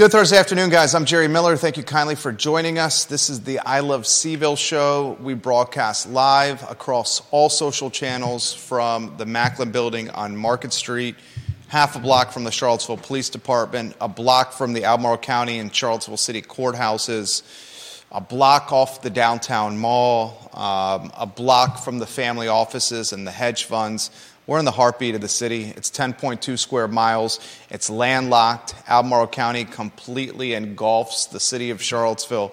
Good Thursday afternoon, guys. I'm Jerry Miller. Thank you kindly for joining us. This is the I Love CVille show. We broadcast live across all social channels from the Macklin building on Market Street, half a block from the Charlottesville Police Department, a block from the Albemarle County and Charlottesville City courthouses, a block off the downtown mall, um, a block from the family offices and the hedge funds. We're in the heartbeat of the city. It's 10.2 square miles. It's landlocked. Albemarle County completely engulfs the city of Charlottesville.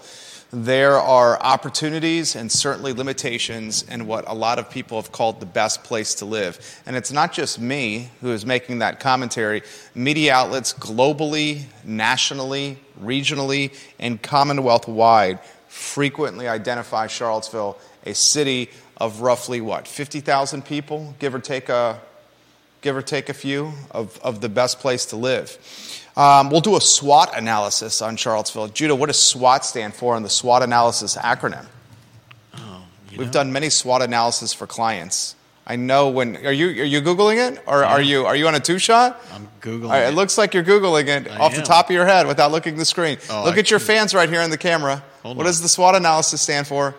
There are opportunities and certainly limitations in what a lot of people have called the best place to live. And it's not just me who is making that commentary. Media outlets globally, nationally, regionally, and Commonwealth wide frequently identify Charlottesville a city of roughly what 50,000 people, give or take a give or take a few of, of the best place to live. Um, we'll do a SWOT analysis on Charlottesville. Judah, what does SWOT stand for in the SWOT analysis acronym? Oh, We've know? done many SWOT analysis for clients. I know when are you are you googling it or are you are you on a two shot? I'm googling. All right, it it. looks like you're googling it I off the top of your head without looking at the screen. Oh, Look I at your fans right here in the camera. Hold what on. does the SWOT analysis stand for?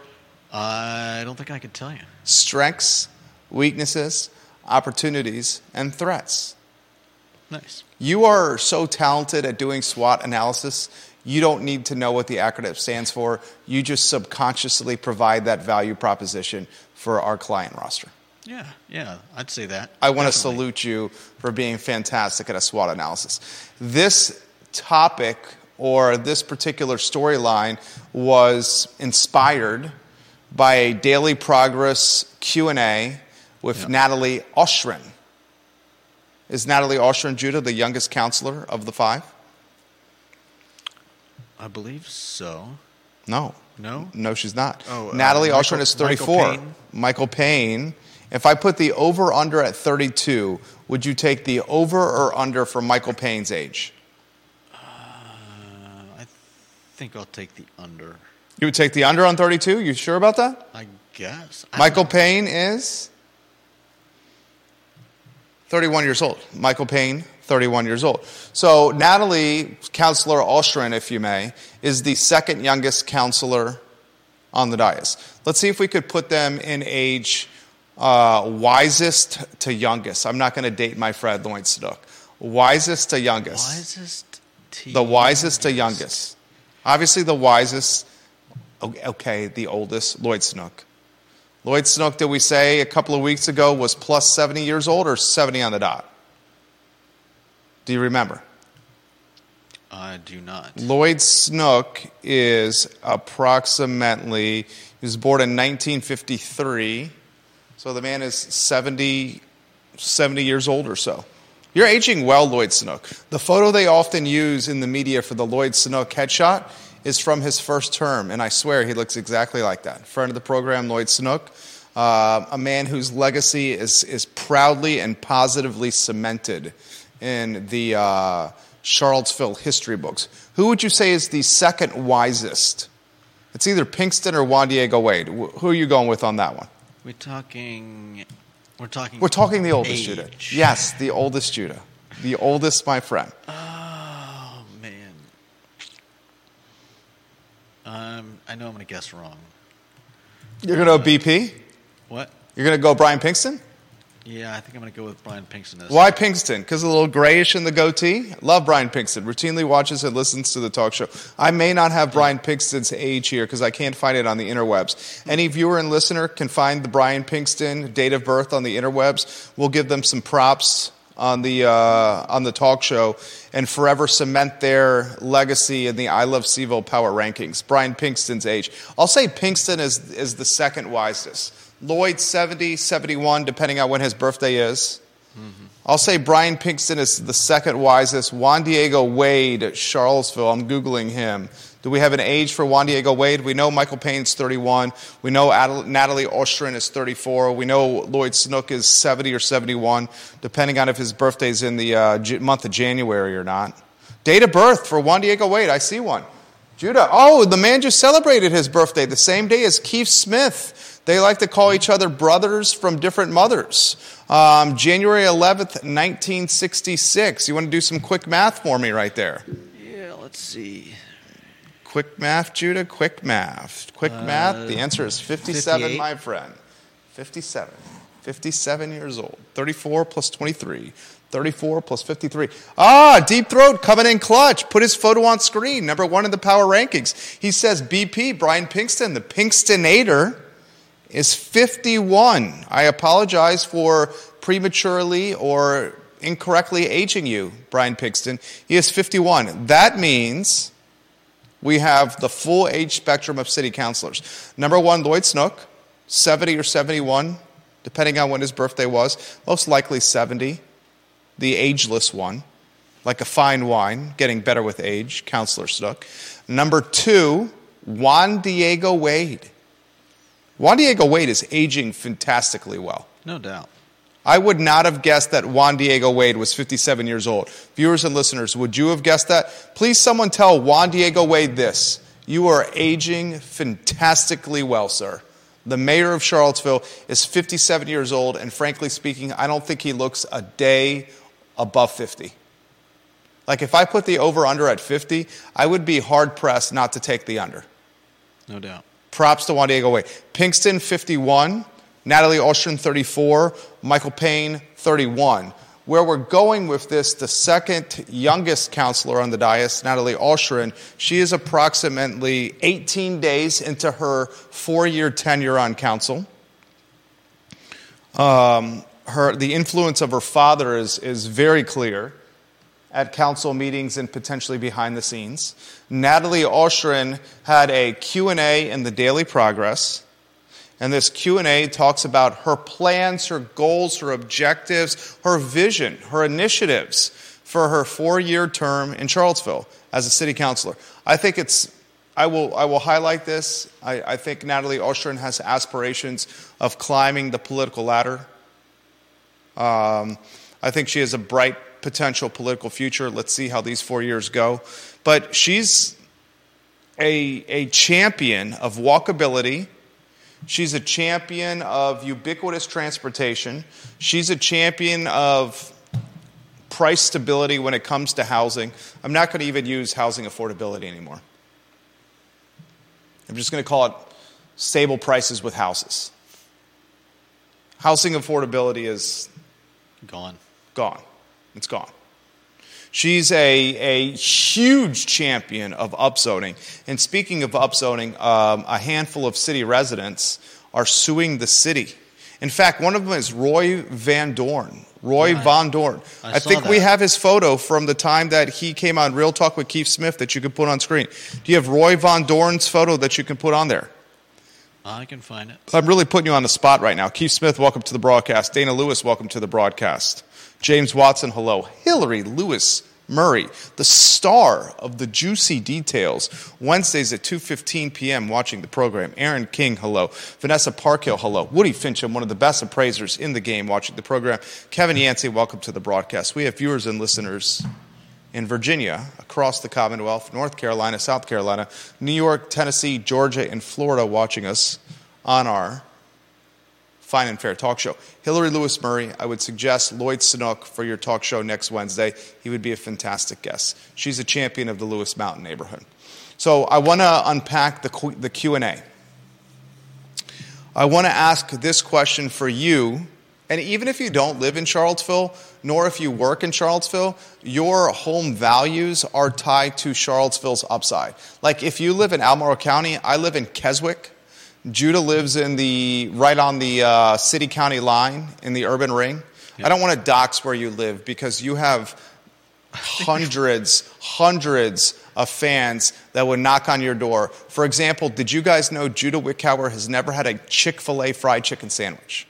I don't think I can tell you. Strengths, weaknesses, opportunities, and threats. Nice. You are so talented at doing SWOT analysis, you don't need to know what the acronym stands for. You just subconsciously provide that value proposition for our client roster. Yeah, yeah, I'd say that. I want to salute you for being fantastic at a SWOT analysis. This topic or this particular storyline was inspired by a daily progress Q&A with Yeah. Natalie Oschrin. Is Natalie Oschrin Judah the youngest councilor of the five? I believe so. No. No? No, she's not. Oh, uh, Natalie Michael- Oschrin is Michael 34. Payne? Michael Payne. If I put the over under at 32, would you take the over or under for Michael Payne's age? Uh, I think I'll take the under. You would take the under on 32? You sure about that? I guess. I Michael. Payne is 31 years old. Michael Payne, 31 years old. So Natalie, Councilor Oschrin, if you may, is the second youngest councilor on the dais. Let's see if we could put them in age uh, wisest to youngest. I'm not going to date my Fred Lloyd Snook. Wisest to youngest. Wisest to the wisest to youngest. Obviously, the wisest, okay, the oldest, Lloyd Snook. Lloyd Snook, did we say a couple of weeks ago, was plus 70 years old or 70 on the dot? Do you remember? I do not. Lloyd Snook is approximately, he was born in 1953, so the man is 70, 70 years old or so. You're aging well, Lloyd Snook. The photo they often use in the media for the Lloyd Snook headshot is from his first term, and I swear he looks exactly like that. Friend of the program, Lloyd Snook, uh, a man whose legacy is, is proudly and positively cemented in the uh, Charlottesville history books. Who would you say is the second wisest? It's either Pinkston or Juan Diego Wade. Who are you going with on that one? We're talking. We're talking. We're talking the oldest age. Judah. Yes, the oldest Judah. The oldest, my friend. Oh man. Um, I know I'm gonna guess wrong. You're going to go BP? What? You're going to go Brian Pinkston? Yeah, I think I'm gonna go with Brian Pinkston. Why Pinkston? Because a little grayish in the goatee? Love Brian Pinkston. Routinely watches and listens to the talk show. I may not have Brian Pinkston's age here because I can't find it on the interwebs. Any viewer and listener can find the Brian Pinkston date of birth on the interwebs. We'll give them some props on the uh, on the talk show and forever cement their legacy in the I Love CVille Power Rankings. Brian Pinkston's age. I'll say Pinkston is is the second wisest. Lloyd 70, 71, depending on when his birthday is. I'll say Brian Pinkston is the second wisest. Juan Diego Wade, Charlottesville. I'm Googling him. Do we have an age for Juan Diego Wade? We know Michael Payne's 31. We know Adel- Natalie Oschrin is 34. We know Lloyd Snook is 70 or 71, depending on if his birthday's in the uh, J- month of January or not. Date of birth for Juan Diego Wade. I see one. Judah. Oh, the man just celebrated his birthday the same day as Keith Smith. They like to call each other brothers from different mothers. Um, January 11th, 1966. You want to do some quick math for me right there? Yeah, let's let's see. Quick math, Judah. Quick math. Quick math. The answer is 57, 58. my friend. 57. 57 years old. 34 plus 23. 34 plus 53. Ah, Deep Throat coming in clutch. Put his photo on screen. Number one in the power rankings. He says BP, Brian Pinkston, the Pinkstonator, is 51. I apologize for prematurely or incorrectly aging you, Brian Pinkston. He is 51. That means we have the full age spectrum of city councilors. Number one, Lloyd Snook, 70 or 71, depending on when his birthday was. Most likely 70, the ageless one, like a fine wine, getting better with age, Councilor Snook. Number two, Juan Diego Wade. Juan Diego Wade is aging fantastically well. No doubt. I would not have guessed that Juan Diego Wade was 57 years old. Viewers and listeners, would you have guessed that? Please, someone tell Juan Diego Wade this. You are aging fantastically well, sir. The mayor of Charlottesville is 57 years old, and frankly speaking, I don't think he looks a day above 50. Like, if I put the over under at 50, I would be hard pressed not to take the under. No doubt. Props to Juan Diego Wade. Pinkston, 51. Natalie Oschrin, 34. Michael Payne, 31. Where we're going with this, the second youngest councilor on the dais, Natalie Oschrin, she is approximately 18 days into her four year tenure on council. Um, her, the influence of her father is, is very clear at council meetings and potentially behind the scenes. Natalie Oschrin had a Q&A in the Daily Progress, and this Q&A talks about her plans, her goals, her objectives, her vision, her initiatives for her 4-year term in Charlottesville as a city councilor. I think it's I will, I will highlight this. I, I think Natalie Oschrin has aspirations of climbing the political ladder. Um, I think she has a bright potential political future. Let's see how these four years go. But she's a, a champion of walkability. She's a champion of ubiquitous transportation. She's a champion of price stability when it comes to housing. I'm not going to even use housing affordability anymore. I'm just going to call it stable prices with houses. Housing affordability is Gone. gone. It's gone. She's a, a huge champion of upzoning. And speaking of upzoning, um, a handful of city residents are suing the city. In fact, one of them is Roy Van Dorn. Roy Right. Von Dorn. I I, think we have his photo from the time that he came on Real Talk with Keith Smith that you can put on screen. Do you have Roy Van Dorn's photo that you can put on there? I can find it. I'm really putting you on the spot right now. Keith Smith, welcome to the broadcast. Dana Lewis, welcome to the broadcast. James Watson, hello. Hillary Lewis Murray, the star of the Juicy Details, Wednesdays at 2:15 p.m. watching the program. Aaron King, hello. Vanessa Parkhill, hello. Woody Fincham, one of the best appraisers in the game watching the program. Kevin Yancey, welcome to the broadcast. We have viewers and listeners in Virginia, across the Commonwealth, North Carolina, South Carolina, New York, Tennessee, Georgia, and Florida watching us on our Fine and Fair talk show. Hillary Lewis Murray, I would suggest Lloyd Snook for your talk show next Wednesday. He would be a fantastic guest. She's a champion of the Lewis Mountain neighborhood. So I want to unpack the, the Q&A. I want to ask this question for you, and even if you don't live in Charlottesville, nor if you work in Charlottesville, your home values are tied to Charlottesville's upside. Like if you live in Albemarle County, I live in Keswick. Judah lives in the right on the uh, city county line in the urban ring. I don't want to dox where you live because you have hundreds, hundreds of fans that would knock on your door. For example, did you guys know Judah Wickower has never had a Chick fil A fried chicken sandwich?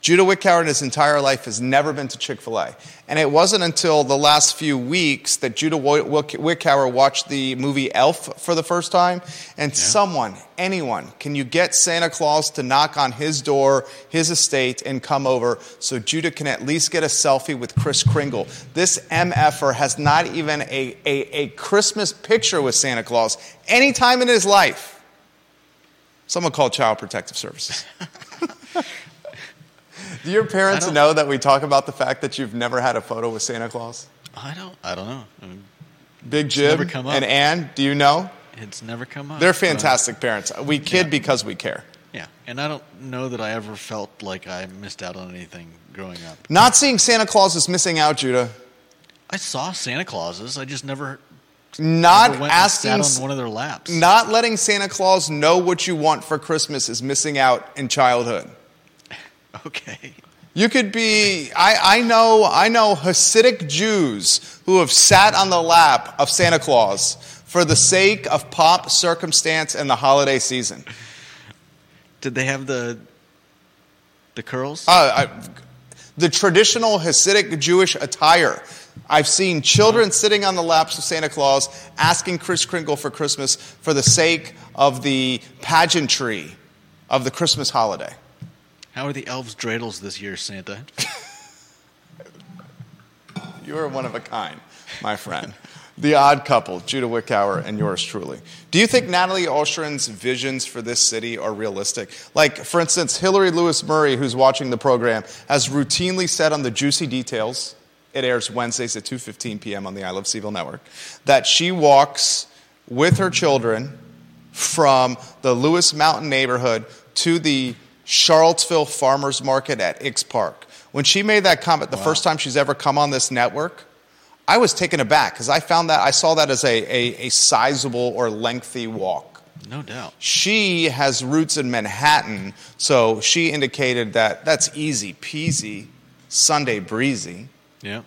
Judah Wickower in his entire life has never been to Chick fil A. And it wasn't until the last few weeks that Judah Wick- Wick- Wickower watched the movie Elf for the first time. And someone, anyone, can you get Santa Claus to knock on his door, his estate, and come over so Judah can at least get a selfie with Kris Kringle? This MFer has not even a, a, a Christmas picture with Santa Claus any time in his life. Someone called Child Protective Services. Do your parents know that we talk about the fact that you've never had a photo with Santa Claus? I don't. I don't know. I mean, Big Jib never come up. and Ann, do you know? It's never come up. They're fantastic parents. We kid yeah. because we care. yeah, and I don't know that I ever felt like I missed out on anything growing up. Not seeing Santa Claus is missing out, Judah. I saw Santa Clauses. I just never, Not never asking, sat on one of their laps. not letting Santa Claus know what you want for Christmas is missing out in childhood. Okay. You could be, I, I know, I know Hasidic Jews who have sat on the lap of Santa Claus for the sake of pomp, circumstance, and the holiday season. Did they have the the curls? Uh, I, the traditional Hasidic Jewish attire. I've seen children sitting on the laps of Santa Claus asking Kris Kringle for Christmas for the sake of the pageantry of the Christmas holiday. How are the elves' dreidels this year, Santa? You are one of a kind, my friend. the odd couple, Judah Wickower and yours truly. Do you think Natalie Oschrin's visions for this city are realistic? Like, for instance, Hillary Lewis Murray, who's watching the program, has routinely said on the Juicy Details, it airs Wednesdays at 2.15 p.m. on the I Love CVille network, that she walks with her children from the Lewis Mountain neighborhood to the Charlottesville Farmers Market at Ix Park. When she made that comment, the first time she's ever come on this network, I was taken aback because I found that I saw that as a, a, a sizable or lengthy walk. No doubt. She has roots in Manhattan, so she indicated that that's easy peasy, Sunday breezy. Yeah.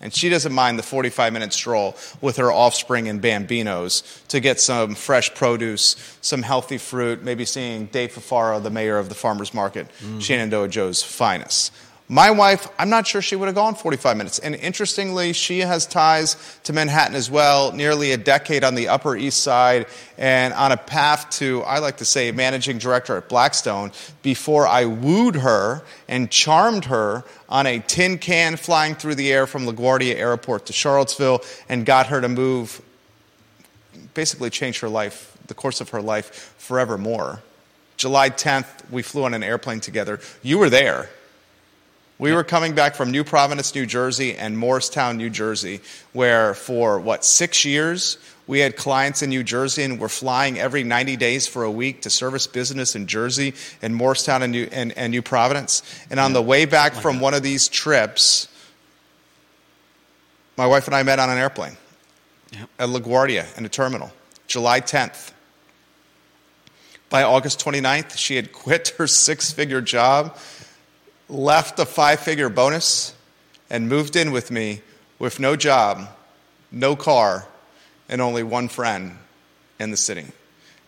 And she doesn't mind the 45 minute stroll with her offspring and bambinos to get some fresh produce, some healthy fruit, maybe seeing Dave Fafaro, the mayor of the farmer's market, mm. Shenandoah Joe's finest. My wife, I'm not sure she would have gone 45 minutes. And interestingly, she has ties to Manhattan as well, nearly a decade on the Upper East Side and on a path to, I like to say, managing director at Blackstone before I wooed her and charmed her on a tin can flying through the air from LaGuardia Airport to Charlottesville and got her to move, basically change her life, the course of her life forevermore. July 10th, we flew on an airplane together. You were there. We were coming back from New Providence, New Jersey, and Morristown, New Jersey, where for what, six years, we had clients in New Jersey and were flying every 90 days for a week to service business in Jersey and Morristown and New, and, and New Providence. And on the way back from one of these trips, my wife and I met on an airplane Yep. at LaGuardia in a terminal, July 10th. By August 29th, she had quit her six figure job, left a five figure bonus, and moved in with me with no job, no car, and only one friend in the city.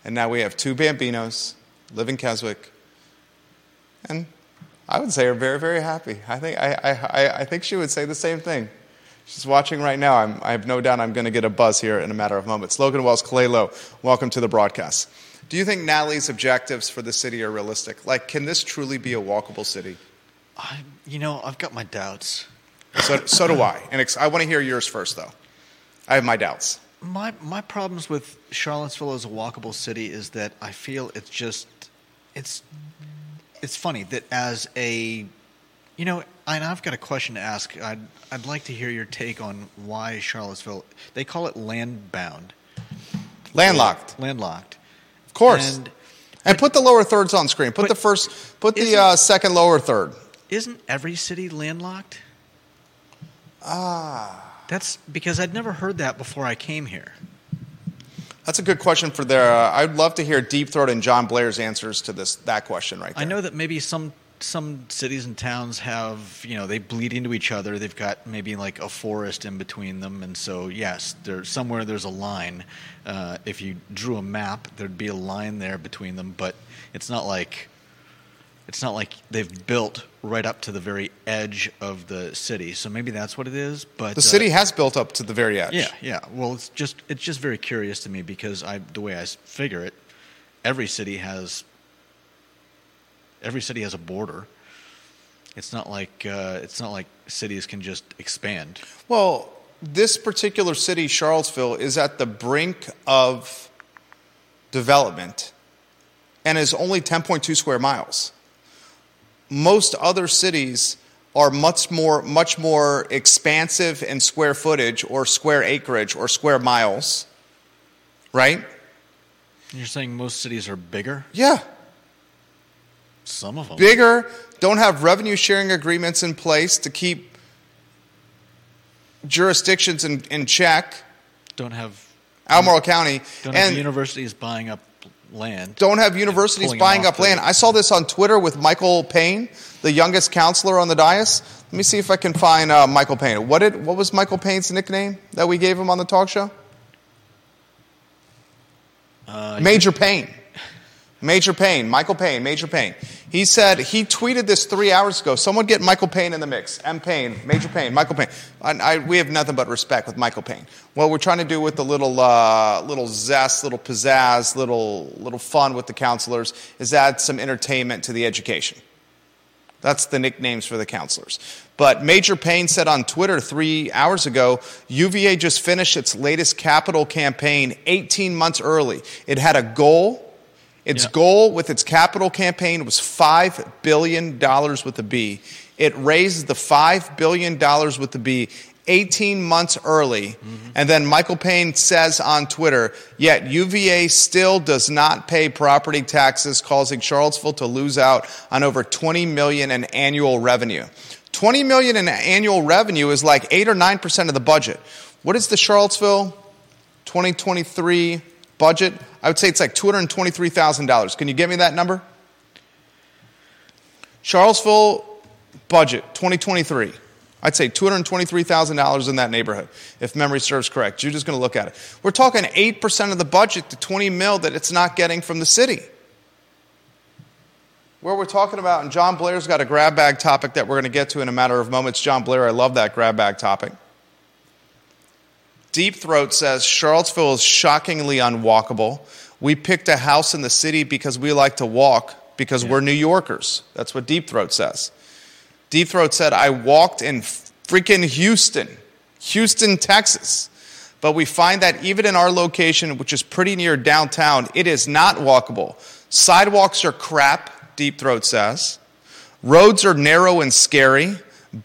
And now we have two Bambinos, live in Keswick, and I would say are very, very happy. I think, I, I, I- think she would say the same thing. She's watching right now. I'm, I have no doubt I'm going to get a buzz here in a matter of moments. Logan Wells, Kalelo, welcome to the broadcast. Do you think Natalie's objectives for the city are realistic? Like, can this truly be a walkable city? I, you know, I've got my doubts. So, so do I. And ex- I want to hear yours first, though. I have my doubts. My my problems with Charlottesville as a walkable city is that I feel it's just it's it's funny that as a you know and I've got a question to ask. I'd I'd like to hear your take on why Charlottesville they call it land bound. Landlocked, Landlocked. of course. And And put the lower thirds on screen. Put the first, put the uh, second lower third. Isn't every city landlocked? Ah. That's because I'd never heard that before I came here. That's a good question for their. Uh, I'd love to hear Deep Throat and John Blair's answers to this that question right there. I know that maybe some some cities and towns have you know they bleed into each other. They've got maybe like a forest in between them, and so yes, there's somewhere there's a line. Uh, if you drew a map, there'd be a line there between them, but it's not like it's not like they've built right up to the very edge of the city. So maybe that's what it is. But The uh, city has built up to the very edge. yeah, yeah. Well, it's just it's just very curious to me because I the way I figure it, every city has every city has a border. It's not like uh, it's not like cities can just expand. Well, this particular city, Charlottesville, is at the brink of development and is only 10.2 square miles. Most other cities are much more, much more expansive in square footage or square acreage or square miles, right? You're saying most cities are bigger? Yeah. Some of them. Bigger, don't have revenue sharing agreements in place to keep jurisdictions in, in check. Don't have Albemarle County. don't have and universities buying up land. don't have universities buying up off land. I saw this on Twitter with Michael Payne, the youngest councilor on the dais. Let me see if I can find uh, Michael Payne. What did what was Michael Payne's nickname that we gave him on the talk show? Uh, Major Payne. Major Payne. Michael Payne. Major Payne. He said he tweeted this three hours ago. Someone get Michael Payne in the mix. M. Payne, Major Payne, Michael Payne. I, I, we have nothing but respect with Michael Payne. What we're trying to do with the little, uh, little zest, little pizzazz, little, little fun with the councilors is add some entertainment to the education. That's the nicknames for the councilors. But Major Payne said on Twitter three hours ago UVA just finished its latest capital campaign 18 months early. It had a goal. Its goal with its capital campaign was $5 billion with a B. It raised the $5 billion with the B 18 months early. Mm-hmm. And then Michael Payne says on Twitter, yet UVA still does not pay property taxes, causing Charlottesville to lose out on over 20 million in annual revenue. 20 million in annual revenue is like 8 or 9% of the budget. What is the Charlottesville 2023 budget? I would say it's like $223,000. Can you give me that number? Charlottesville budget 2023. I'd say $223,000 in that neighborhood, if memory serves correct. Judah's going to look at it. We're talking 8% of the budget to 20 mil that it's not getting from the city. Where we're talking about, and John Blair's got a grab bag topic that we're going to get to in a matter of moments. John Blair, I love that grab bag topic. Deep Throat says Charlottesville is shockingly unwalkable. We picked a house in the city because we like to walk because we're New Yorkers. That's what Deep Throat says. Deep Throat said, I walked in freaking Houston, Houston, Texas. But we find that even in our location, which is pretty near downtown, it is not walkable. Sidewalks are crap, Deep Throat says. Roads are narrow and scary.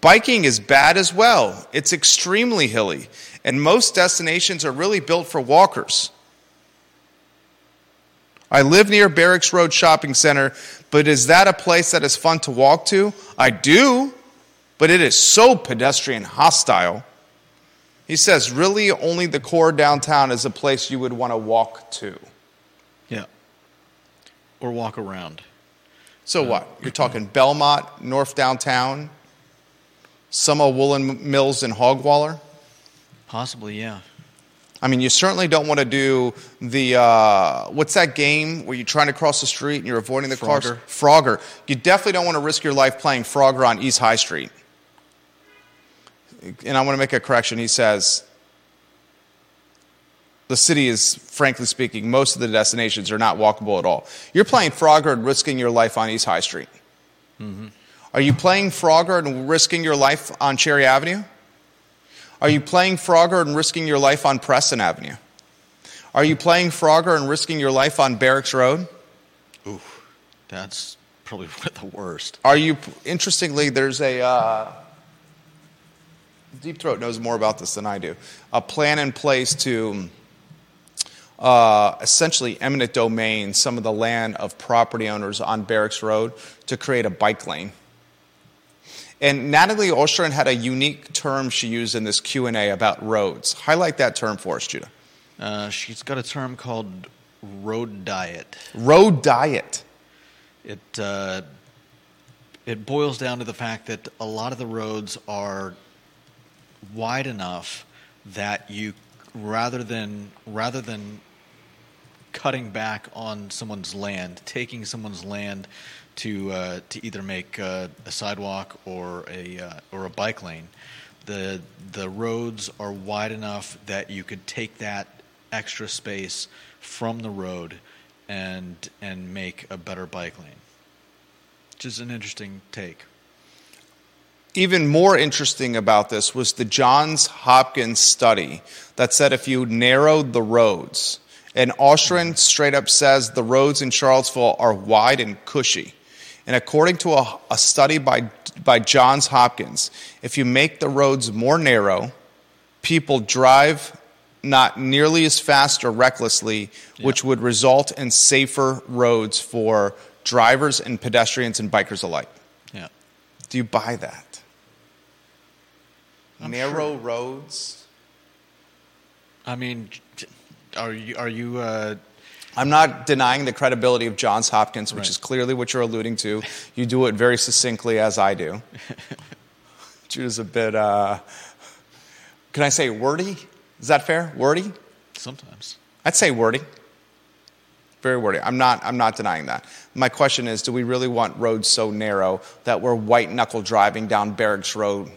Biking is bad as well. It's extremely hilly. And most destinations are really built for walkers. I live near Barracks Road Shopping Center, but is that a place that is fun to walk to? I do, but it is so pedestrian hostile. He says, really, only the core downtown is a place you would want to walk to. Yeah. Or walk around. So um, what? You're talking Belmont, North Downtown, Summer Woolen Mills, and Hogwaller? Possibly, yeah. I mean, you certainly don't want to do the uh, what's that game where you're trying to cross the street and you're avoiding the cars? Frogger. Frogger. You definitely don't want to risk your life playing Frogger on East High Street. And I want to make a correction. He says the city is, frankly speaking, most of the destinations are not walkable at all. You're playing Frogger and risking your life on East High Street. Are you playing Frogger and risking your life on Cherry Avenue? Are you playing Frogger and risking your life on Preston Avenue? Are you playing Frogger and risking your life on Barracks Road? Ooh, that's probably one of the worst. Are you, interestingly, there's a, uh, Deep Throat knows more about this than I do, a plan in place to uh, essentially eminent domain some of the land of property owners on Barracks Road to create a bike lane. And Natalie Oschrin had a unique term she used in this Q&A about roads. Highlight that term for us, Judah. Uh, she's got a term called road diet. Road diet. It uh, it boils down to the fact that a lot of the roads are wide enough that you rather than rather than cutting back on someone's land, taking someone's land to uh, to either make uh, a sidewalk or a uh, or a bike lane, the the roads are wide enough that you could take that extra space from the road and and make a better bike lane. Which is an interesting take. even more interesting about this was the Johns Hopkins study that said if you narrowed the roads, and Oschrin straight up says the roads in Charlottesville are wide and cushy. And according to a, a study by, by Johns Hopkins, if you make the roads more narrow, people drive not nearly as fast or recklessly, Yeah. which would result in safer roads for drivers and pedestrians and bikers alike. Yeah. Do you buy that? I'm Narrow roads. I mean, are you are you uh, I'm not denying the credibility of Johns Hopkins, which Right. is clearly what you're alluding to. You do it very succinctly, as I do. Judah's a bit, uh, can I say wordy? Is that fair? Wordy? sometimes? I'd say wordy. Very wordy. I'm not, I'm not denying that. My question is do we really want roads so narrow that we're white knuckle driving down Barracks Road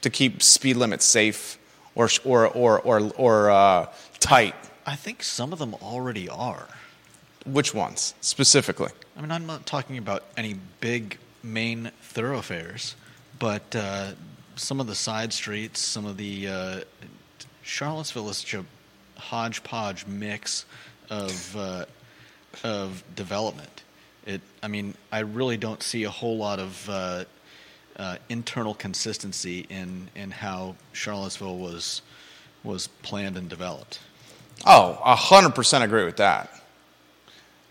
to keep speed limits safe or, or, or, or, or uh, tight? I think some of them already are. Which ones specifically? I mean, I'm not talking about any big main thoroughfares, but uh, some of the side streets, some of the uh, Charlottesville is such a hodgepodge mix of uh, of development. It, I mean, I really don't see a whole lot of uh, uh, internal consistency in in how Charlottesville was was planned and developed. Oh, 100% agree with that.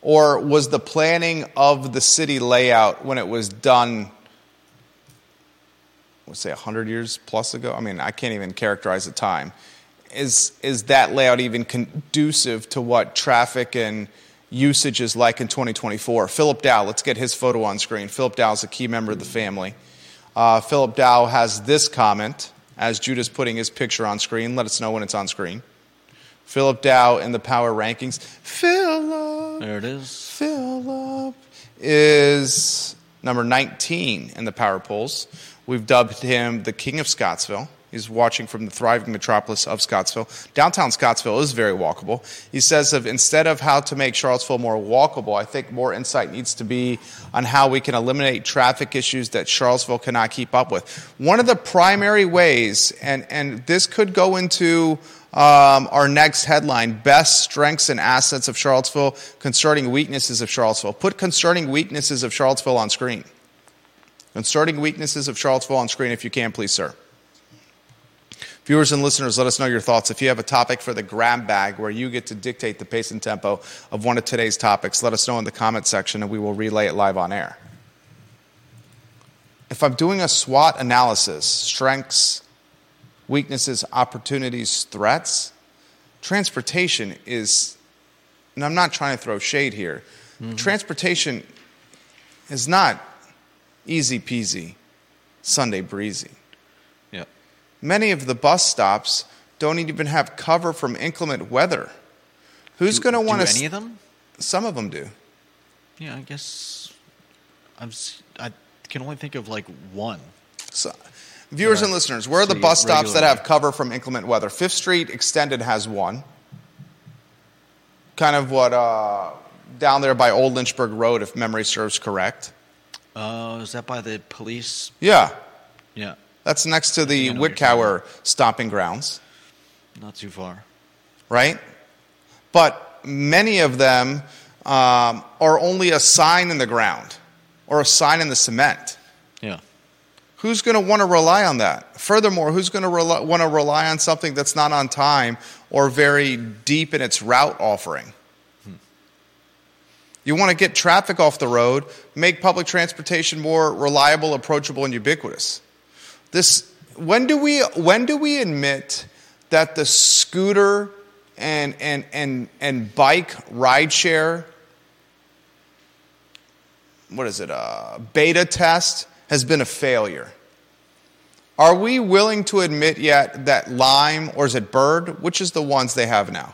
Or was the planning of the city layout when it was done, let's say 100 years plus ago? I mean, I can't even characterize the time. Is, is that layout even conducive to what traffic and usage is like in 2024? Philip Dow, let's get his photo on screen. Philip Dow is a key member of the family. Uh, Philip Dow has this comment as Judah's putting his picture on screen. Let us know when it's on screen. Philip Dow in the power rankings. Philip, There it is. Philip is number 19 in the power polls. We've dubbed him the King of Scottsville. He's watching from the thriving metropolis of Scottsville. Downtown Scottsville is very walkable. He says of instead of how to make Charlottesville more walkable, I think more insight needs to be on how we can eliminate traffic issues that Charlottesville cannot keep up with. One of the primary ways, and, and this could go into um, our next headline best strengths and assets of Charlottesville, concerning weaknesses of Charlottesville. Put concerning weaknesses of Charlottesville on screen. Concerning weaknesses of Charlottesville on screen, if you can, please, sir. Viewers and listeners, let us know your thoughts. If you have a topic for the grab bag where you get to dictate the pace and tempo of one of today's topics, let us know in the comment section and we will relay it live on air. If I'm doing a SWOT analysis, strengths, weaknesses, opportunities, threats, transportation is, and I'm not trying to throw shade here, mm-hmm. transportation is not easy peasy, Sunday breezy. Yeah. Many of the bus stops don't even have cover from inclement weather. Who's going to Do want any to? of them? Some of them do. Yeah, I guess I'm. I can only think of like one. So, viewers and listeners, where are the bus stops that have cover from inclement weather? Fifth Street Extended has one. Kind of what uh, down there by Old Lynchburg Road, if memory serves correct. Uh, is that by the police? Yeah, Yeah, that's next to the know what you're Wickower stomping grounds. not too far. right? But many of them um, are only a sign in the ground or a sign in the cement. Who's going to want to rely on that? Furthermore, who's going to want to rely on something that's not on time or very deep in its route offering? You want to get traffic off the road, make public transportation more reliable, approachable, and ubiquitous. This, when do we, when do we admit that the scooter and, and, and, and bike rideshare, what is it, uh, beta test has been a failure? Are we willing to admit yet that Lime or is it Bird, which is the ones they have now?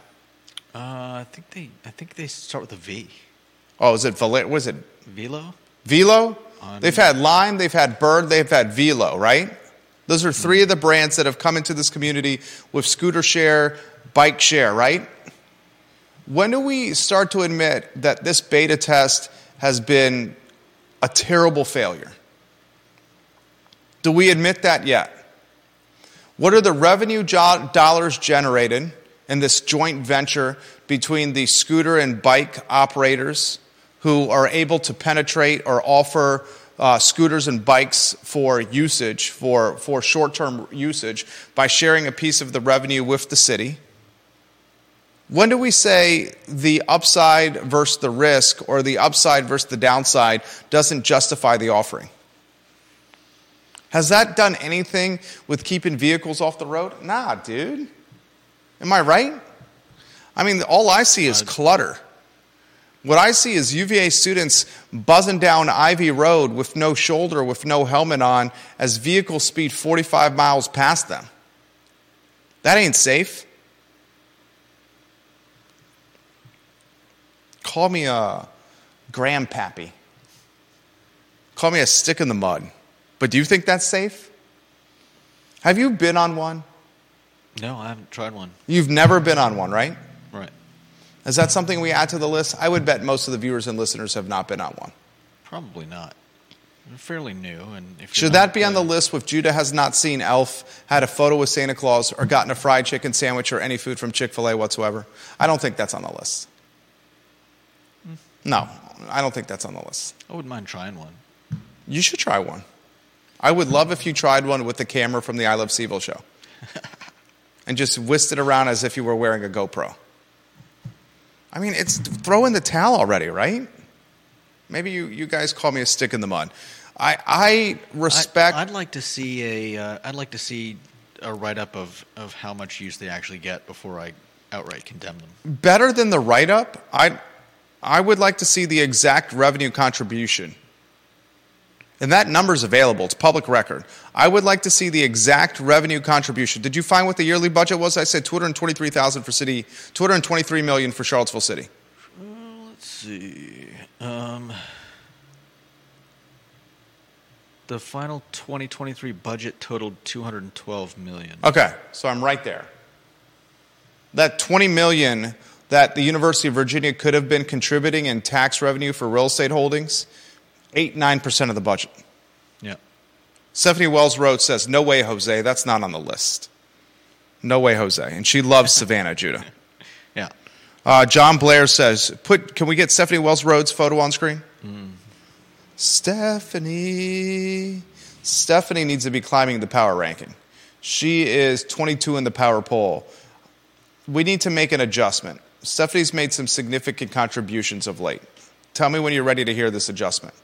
Uh, I think they. I think they start with a V. Oh, is it Valet? Was it Velo. Velo? They've had Lime, they've had Bird, they've had Velo, right? Those are three of the brands that have come into this community with scooter share, bike share, right? When do we start to admit that this beta test has been a terrible failure? Do we admit that yet? What are the revenue jo- dollars generated in this joint venture between the scooter and bike operators who are able to penetrate or offer uh, scooters and bikes for usage, for, for short term usage, by sharing a piece of the revenue with the city. When do we say the upside versus the risk or the upside versus the downside doesn't justify the offering? Has that done anything with keeping vehicles off the road? Nah, dude. Am I right? I mean, all I see is clutter. What I see is UVA students buzzing down Ivy Road with no shoulder, with no helmet on, as vehicles speed 45 miles past them. That ain't safe. Call me a grandpappy. Call me a stick in the mud. But do you think that's safe? Have you been on one? No, I haven't tried one. You've never been on one, right? Right. Is that something we add to the list? I would bet most of the viewers and listeners have not been on one. Probably not. They're fairly new, and if Should that be on the list if Judah has not seen Elf, had a photo with Santa Claus, or gotten a fried chicken sandwich or any food from Chick fil A whatsoever? I don't think that's on the list. Hmm. No, I don't think that's on the list. I wouldn't mind trying one. You should try one. I would love if you tried one with the camera from the I Love CVille show and just whisked it around as if you were wearing a GoPro. I mean, it's throw in the towel already, right? Maybe you, you guys call me a stick in the mud. I, I respect. I, would like to see a. Uh, would like to see a write up of, of how much use they actually get before I outright condemn them. Better than the write up, I I would like to see the exact revenue contribution. And that number is available. It's public record. I would like to see the exact revenue contribution. Did you find what the yearly budget was? I said 223,000 for city, 223 million for Charlottesville City. Let's see. Um, the final 2023 budget totaled 212 million. Okay, so I'm right there. That 20 million that the University of Virginia could have been contributing in tax revenue for real estate holdings, 8 9% of the budget. Yeah. Stephanie Wells Rhodes says, No way, Jose. That's not on the list. No way, Jose. And she loves Savannah, Judah. Yeah. Uh, John Blair says, "Put. Can we get Stephanie Wells Rhodes' photo on screen?" Mm. Stephanie. Stephanie needs to be climbing the power ranking. She is 22 in the power poll. We need to make an adjustment. Stephanie's made some significant contributions of late. Tell me when you're ready to hear this adjustment.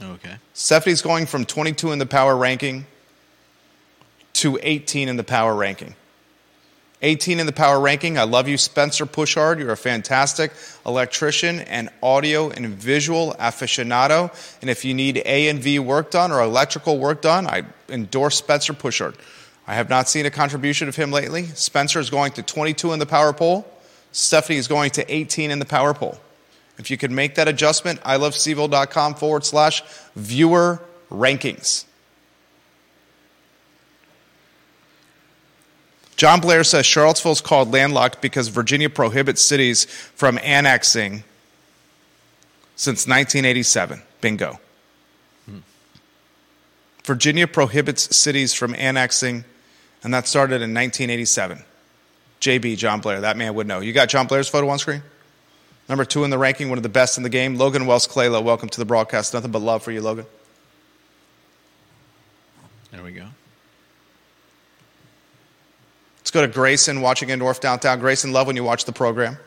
Okay. Stephanie's going from 22 in the power ranking to 18 in the power ranking. 18 in the power ranking. I love you, Spencer Pushard. You're a fantastic electrician and audio and visual aficionado. And if you need A and V work done or electrical work done, I endorse Spencer Pushard. I have not seen a contribution of him lately. Spencer is going to 22 in the power poll. Stephanie is going to 18 in the power poll. If you could make that adjustment, iLoveCVille.com forward slash viewer rankings. John Blair says Charlottesville is called landlocked because Virginia prohibits cities from annexing since 1987. Bingo. Hmm. Virginia prohibits cities from annexing, and that started in 1987. JB, John Blair. That man would know. You got John Blair's photo on screen? Number two in the ranking, one of the best in the game. Logan Wells Clayla, welcome to the broadcast. Nothing but love for you, Logan. There we go. Let's go to Grayson watching in North Downtown. Grayson, love when you watch the program.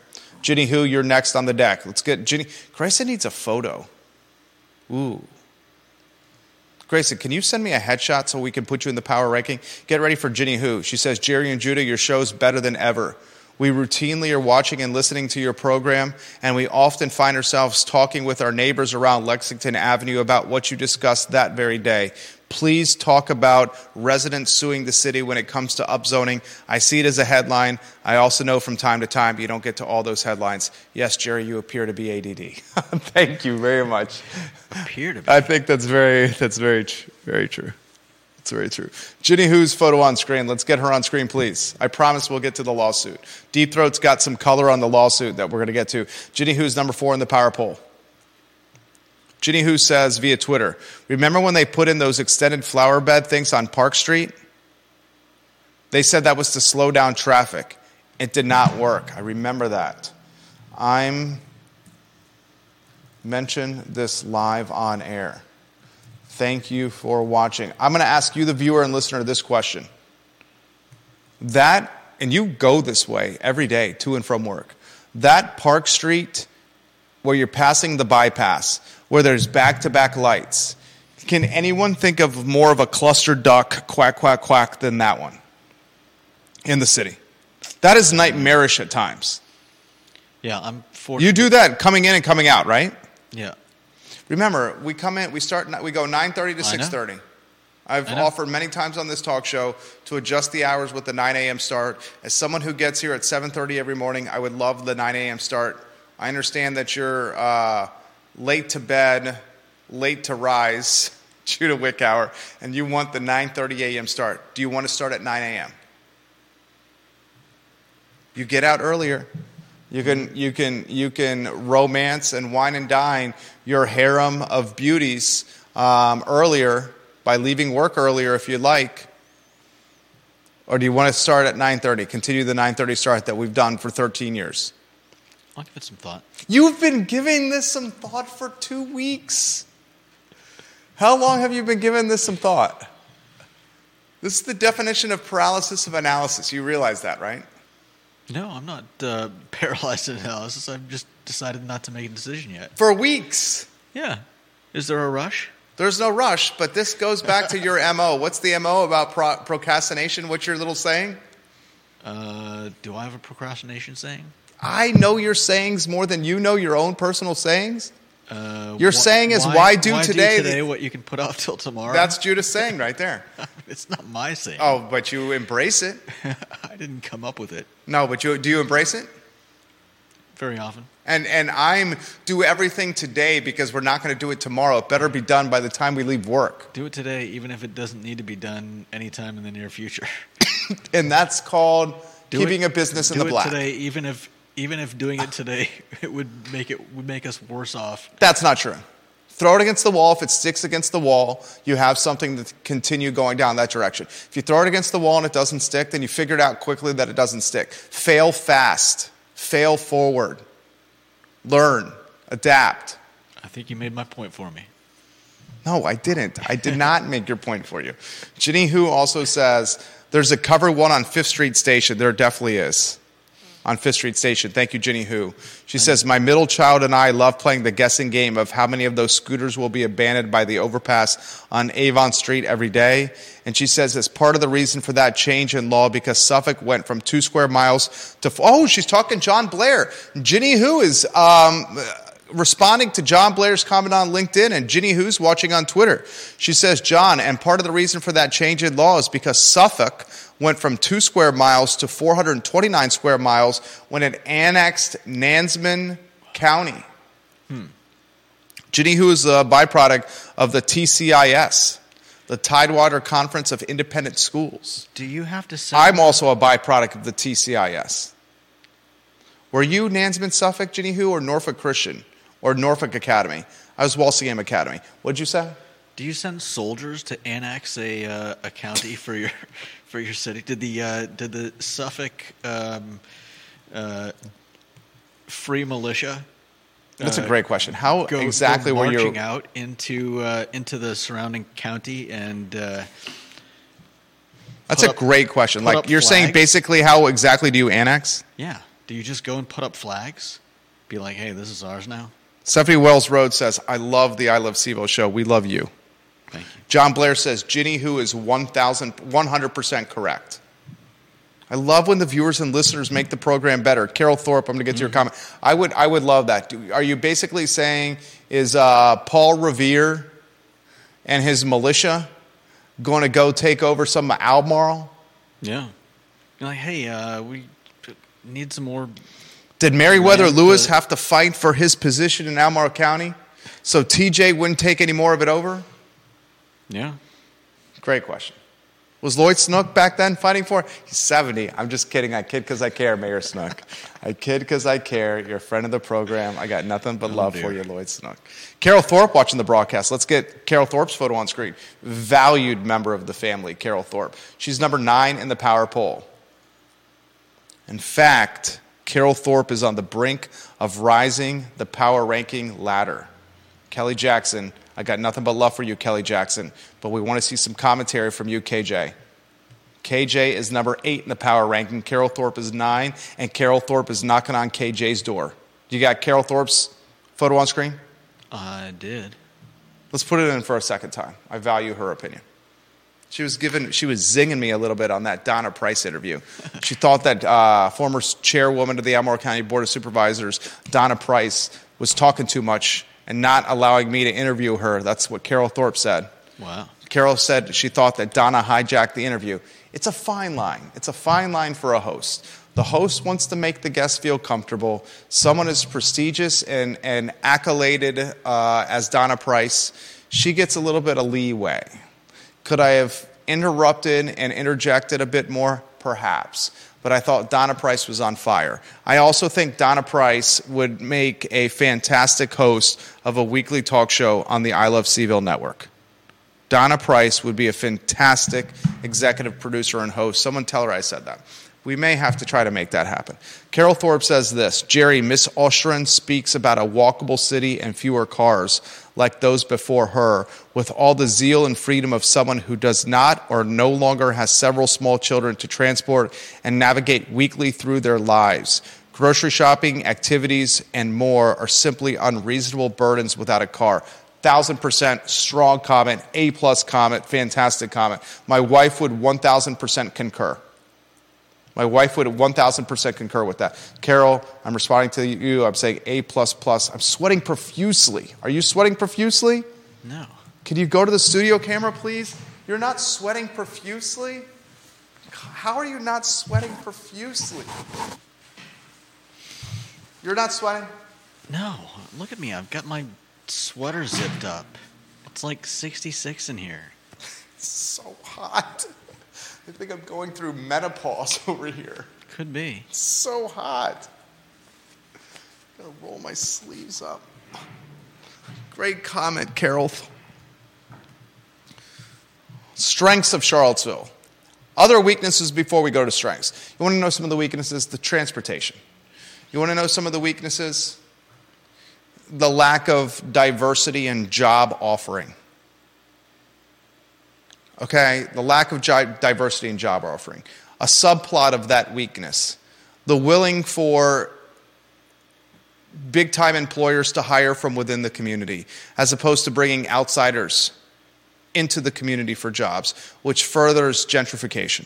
Ginny Who, you're next on the deck. Let's get Ginny. Grayson needs a photo. Ooh. Grayson, can you send me a headshot so we can put you in the power ranking? Get ready for Ginny Who. She says, Jerry and Judah, your show's better than ever. We routinely are watching and listening to your program, and we often find ourselves talking with our neighbors around Lexington Avenue about what you discussed that very day. Please talk about residents suing the city when it comes to upzoning. I see it as a headline. I also know from time to time you don't get to all those headlines. Yes, Jerry, you appear to be ADD. Thank you very much. Appear to be. I think that's very that's very very true. It's very true. Ginny Who's photo on screen. Let's get her on screen, please. I promise we'll get to the lawsuit. Deep Throat's got some color on the lawsuit that we're going to get to. Ginny Who's number four in the power poll. Ginny Who says via Twitter, remember when they put in those extended flower bed things on Park Street? They said that was to slow down traffic. It did not work. I remember that. I'm mention this live on air. Thank you for watching. I'm going to ask you, the viewer and listener, this question. That, and you go this way every day to and from work, that Park Street where you're passing the bypass, where there's back to back lights, can anyone think of more of a cluster duck quack, quack, quack than that one in the city? That is nightmarish at times. Yeah, I'm fortunate. You do that coming in and coming out, right? Yeah. Remember, we come in, we start, we go 9:30 to 6:30. I've offered many times on this talk show to adjust the hours with the 9 a.m. start. As someone who gets here at 7:30 every morning, I would love the 9 a.m. start. I understand that you're uh, late to bed, late to rise, Judah Wickower, and you want the 9:30 a.m. start. Do you want to start at 9 a.m.? You get out earlier. You can, you, can, you can romance and wine and dine your harem of beauties um, earlier by leaving work earlier if you'd like. Or do you want to start at 9:30? Continue the 9:30 start that we've done for 13 years. I'll give it some thought. You've been giving this some thought for 2 weeks. How long have you been giving this some thought? This is the definition of paralysis of analysis. You realize that, right? No, I'm not uh, paralyzed in analysis. I've just decided not to make a decision yet. For weeks. Yeah. Is there a rush? There's no rush, but this goes back to your MO. What's the MO about pro- procrastination? What's your little saying? Uh, do I have a procrastination saying? I know your sayings more than you know your own personal sayings. Uh, Your wh- saying is, "Why do today?" today what you can put off till tomorrow? That's Judah's saying right there. it's not my saying. Oh, but you embrace it. I didn't come up with it No, but you do you embrace it? very often. And and I'm do everything today because we're not going to do it tomorrow. It better be done by the time we leave work. Do it today, even if it doesn't need to be done anytime in the near future. And that's called Do keeping it- a business in the it black. today, even if even if doing it today it would make it would make us worse off. That's not true. Throw it against the wall. If it sticks against the wall, you have something to continue going down that direction. If you throw it against the wall and it doesn't stick, then you figure it out quickly that it doesn't stick. Fail fast. Fail forward. Learn. Adapt. I think you made my point for me. No, I didn't. I did not make your point for you. Ginny Who also says there's a cover one on Fifth Street Station. There definitely is. On Fifth Street Station. Thank you, Ginny Who. She says, My middle child and I love playing the guessing game of how many of those scooters will be abandoned by the overpass on Avon Street every day. And she says it's part of the reason for that change in law because Suffolk went from two square miles to. Oh, she's talking John Blair. Ginny Who is. Um, responding to John Blair's comment on LinkedIn and Ginny Who's watching on Twitter. She says, John, and part of the reason for that change in law is because Suffolk went from two square miles to 429 square miles when it annexed Nansemond County. Ginny Who is a byproduct of the TCIS, the Tidewater Conference of Independent Schools. Do you have to send I'm also a byproduct of the TCIS. Were you Nansemond Suffolk, Ginny Who, or Norfolk Christian, or Norfolk Academy? I was Walsingham Academy. What'd you say? Do you send soldiers to annex a uh, a county for your for your city? Did the uh, did the Suffolk um, uh, free militia? That's a uh, great question. How Go, exactly go were you? out into uh, into the surrounding county and uh, That's a up- great question. Like you're saying, basically, how exactly do you annex? yeah, do you just go and put up flags? Be like, hey, this is ours now. Stephanie Wells Rhodes says, "I love the I Love CVille show. We love you." Thank you. John Blair says, Ginny Who is 1,000 100% correct. I love when the viewers and listeners make the program better. Carol Thorpe, I'm going to get to your comment. I would, I would love that. Are you basically saying, is uh, Paul Revere and his militia going to go take over some of Albemarle? Yeah, You're like, hey, uh, we need some more. Did Meriwether Lewis uh, have to fight for his position in Albemarle County so TJ wouldn't take any more of it over? Yeah, Great question. Was Lloyd Snook back then fighting for? He's 70. I'm just kidding. I kid because I care, Mayor Snook. I kid because I care. You're a friend of the program. I got nothing but oh, love for you, Lloyd Snook. Carol Thorpe watching the broadcast. Let's get Carol Thorpe's photo on screen. Valued member of the family, Carol Thorpe. She's number nine in the power poll. In fact, Carol Thorpe is on the brink of rising the power ranking ladder. Kelly Jackson. I got nothing but love for you, Kelly Jackson, but we want to see some commentary from you, KJ. KJ is number eight in the power ranking. Carol Thorpe is nine, and Carol Thorpe is knocking on KJ's door. You got Carol Thorpe's photo on screen? I did. Let's put it in for a second time. I value her opinion. She was giving, she was zinging me a little bit on that Donna Price interview. She thought that uh, former chairwoman of the Albemarle County Board of Supervisors, Donna Price, was talking too much and not allowing me to interview her. That's what Carol Thorpe said. Wow. Carol said she thought that Donna hijacked the interview. It's a fine line. It's a fine line for a host. The host wants to make the guest feel comfortable. Someone as prestigious and, and accoladed uh, as Donna Price, she gets a little bit of leeway. Could I have interrupted and interjected a bit more? Perhaps. But I thought Donna Price was on fire. I also think Donna Price would make a fantastic host of a weekly talk show on the I Love CVille network. Donna Price would be a fantastic executive producer and host. Someone tell her I said that. We may have to try to make that happen. Carol Thorpe says this Jerry, Miss Oschrin speaks about a walkable city and fewer cars like those before her, with all the zeal and freedom of someone who does not or no longer has several small children to transport and navigate weekly through their lives. Grocery shopping, activities, and more are simply unreasonable burdens without a car thousand percent strong comment, A plus comment, fantastic comment. My wife would one thousand percent concur. My wife would 1000% concur with that. Carol, I'm responding to you. I'm saying A. plus plus. I'm sweating profusely. Are you sweating profusely? No. Can you go to the studio camera, please? You're not sweating profusely? How are you not sweating profusely? You're not sweating? No. Look at me. I've got my sweater zipped up. It's like 66 in here. It's so hot. I think I'm going through menopause over here. Could be. It's so hot. Gotta roll my sleeves up. Great comment, Carol. Strengths of Charlottesville. Other weaknesses before we go to strengths. You want to know some of the weaknesses? The transportation. You want to know some of the weaknesses? The lack of diversity and job offering. Okay, the lack of diversity in job offering. A subplot of that weakness. The willing for big time employers to hire from within the community, as opposed to bringing outsiders into the community for jobs, which furthers gentrification.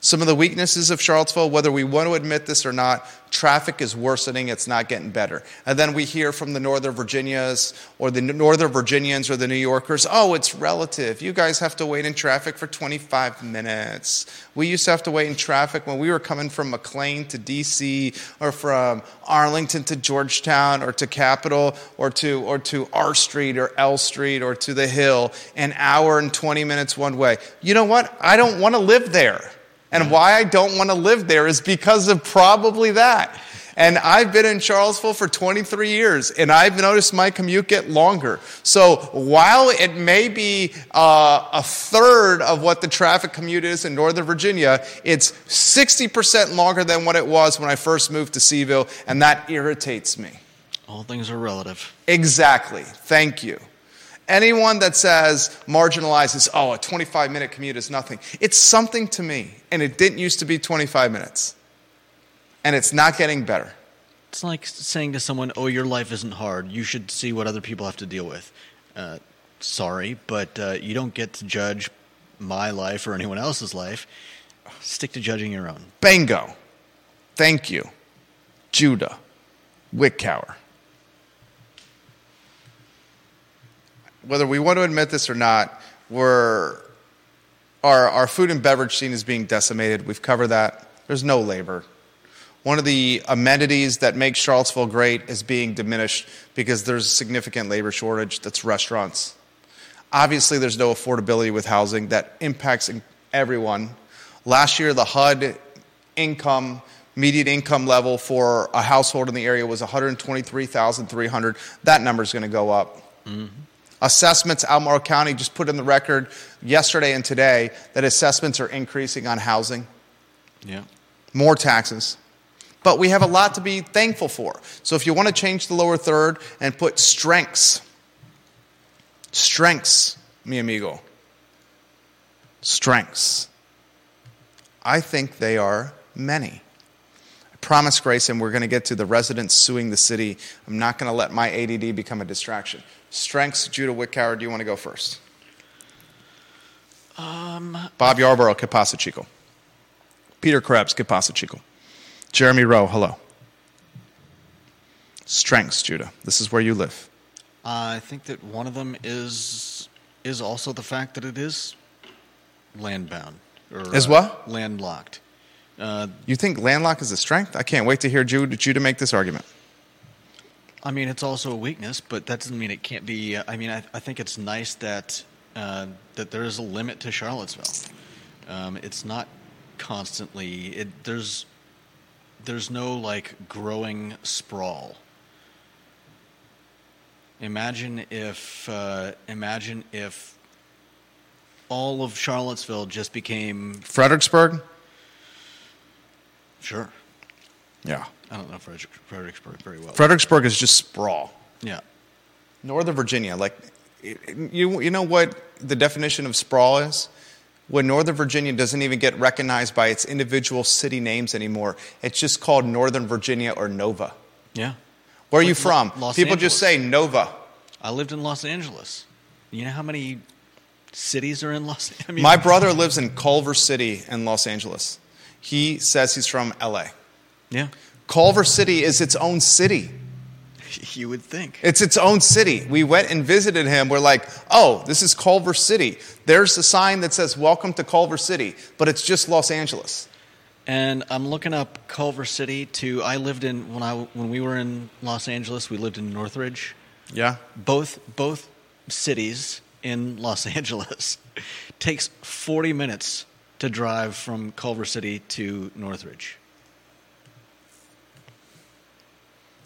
Some of the weaknesses of Charlottesville, whether we want to admit this or not, traffic is worsening, it's not getting better. And then we hear from the Northern Virginias or the Northern Virginians or the New Yorkers, oh, it's relative. You guys have to wait in traffic for 25 minutes. We used to have to wait in traffic when we were coming from McLean to DC or from Arlington to Georgetown or to Capitol or to, or to R Street or L Street or to the Hill, an hour and 20 minutes one way. You know what? I don't want to live there. And why I don't want to live there is because of probably that. And I've been in Charlottesville for 23 years, and I've noticed my commute get longer. So while it may be uh, a third of what the traffic commute is in Northern Virginia, it's 60% longer than what it was when I first moved to CVille, and that irritates me. All things are relative. Exactly. Thank you. Anyone that says marginalizes, oh, a 25 minute commute is nothing, it's something to me. And it didn't used to be 25 minutes. And it's not getting better. It's like saying to someone, oh, your life isn't hard. You should see what other people have to deal with. Uh, sorry, but uh, you don't get to judge my life or anyone else's life. Stick to judging your own. Bingo. Thank you. Judah Wickower. Whether we want to admit this or not, we're, our, our food and beverage scene is being decimated. We've covered that. There's no labor. One of the amenities that makes Charlottesville great is being diminished because there's a significant labor shortage that's restaurants. Obviously, there's no affordability with housing that impacts everyone. Last year, the HUD income, median income level for a household in the area was 123,300. That number is going to go up. Mm-hmm. Assessments, Albemarle County just put in the record yesterday and today that assessments are increasing on housing. Yeah. More taxes. But we have a lot to be thankful for. So if you want to change the lower third and put strengths Strengths, mi amigo. Strengths. I think they are many. I promise, Grace, and we're going to get to the residents suing the city. I'm not going to let my ADD become a distraction. Strengths, Judah Wickower, do you want to go first? Um, Bob Yarborough, que pasa, chico? Peter Krebs, que pasa, chico? Jeremy Rowe, hello. Strengths, Judah. This is where you live. I think that one of them is is also the fact that it is landbound or Is uh, what? landlocked. Uh, You think landlock is a strength? I can't wait to hear Judah, Judah make this argument. I mean, it's also a weakness, but that doesn't mean it can't be. I mean, I, I think it's nice that uh, that there is a limit to Charlottesville. Um, it's not constantly. It, there's there's no like growing sprawl. Imagine if uh, imagine if all of Charlottesville just became Fredericksburg? sure. Yeah. I don't know Frederick, Fredericksburg very well. Fredericksburg is just sprawl. yeah. Northern Virginia, like, you, you know what the definition of sprawl is? When Northern Virginia doesn't even get recognized by its individual city names anymore, it's just called Northern Virginia or Nova. Yeah. Where are you Like Lo- from? Los People just say Nova. I lived in Los Angeles. You know how many cities are in Los? I mean, My brother lives in Culver City in Los Angeles. He says he's from LA. yeah, Culver City is its own city. you would think. It's its own city. We went and visited him. We're like, oh, this is Culver City. There's a sign that says, Welcome to Culver City, but it's just Los Angeles. And I'm looking up Culver City. To I lived in when I when we were in Los Angeles. We lived in Northridge. Yeah? Both both cities in Los Angeles takes 40 minutes to drive from Culver City to Northridge.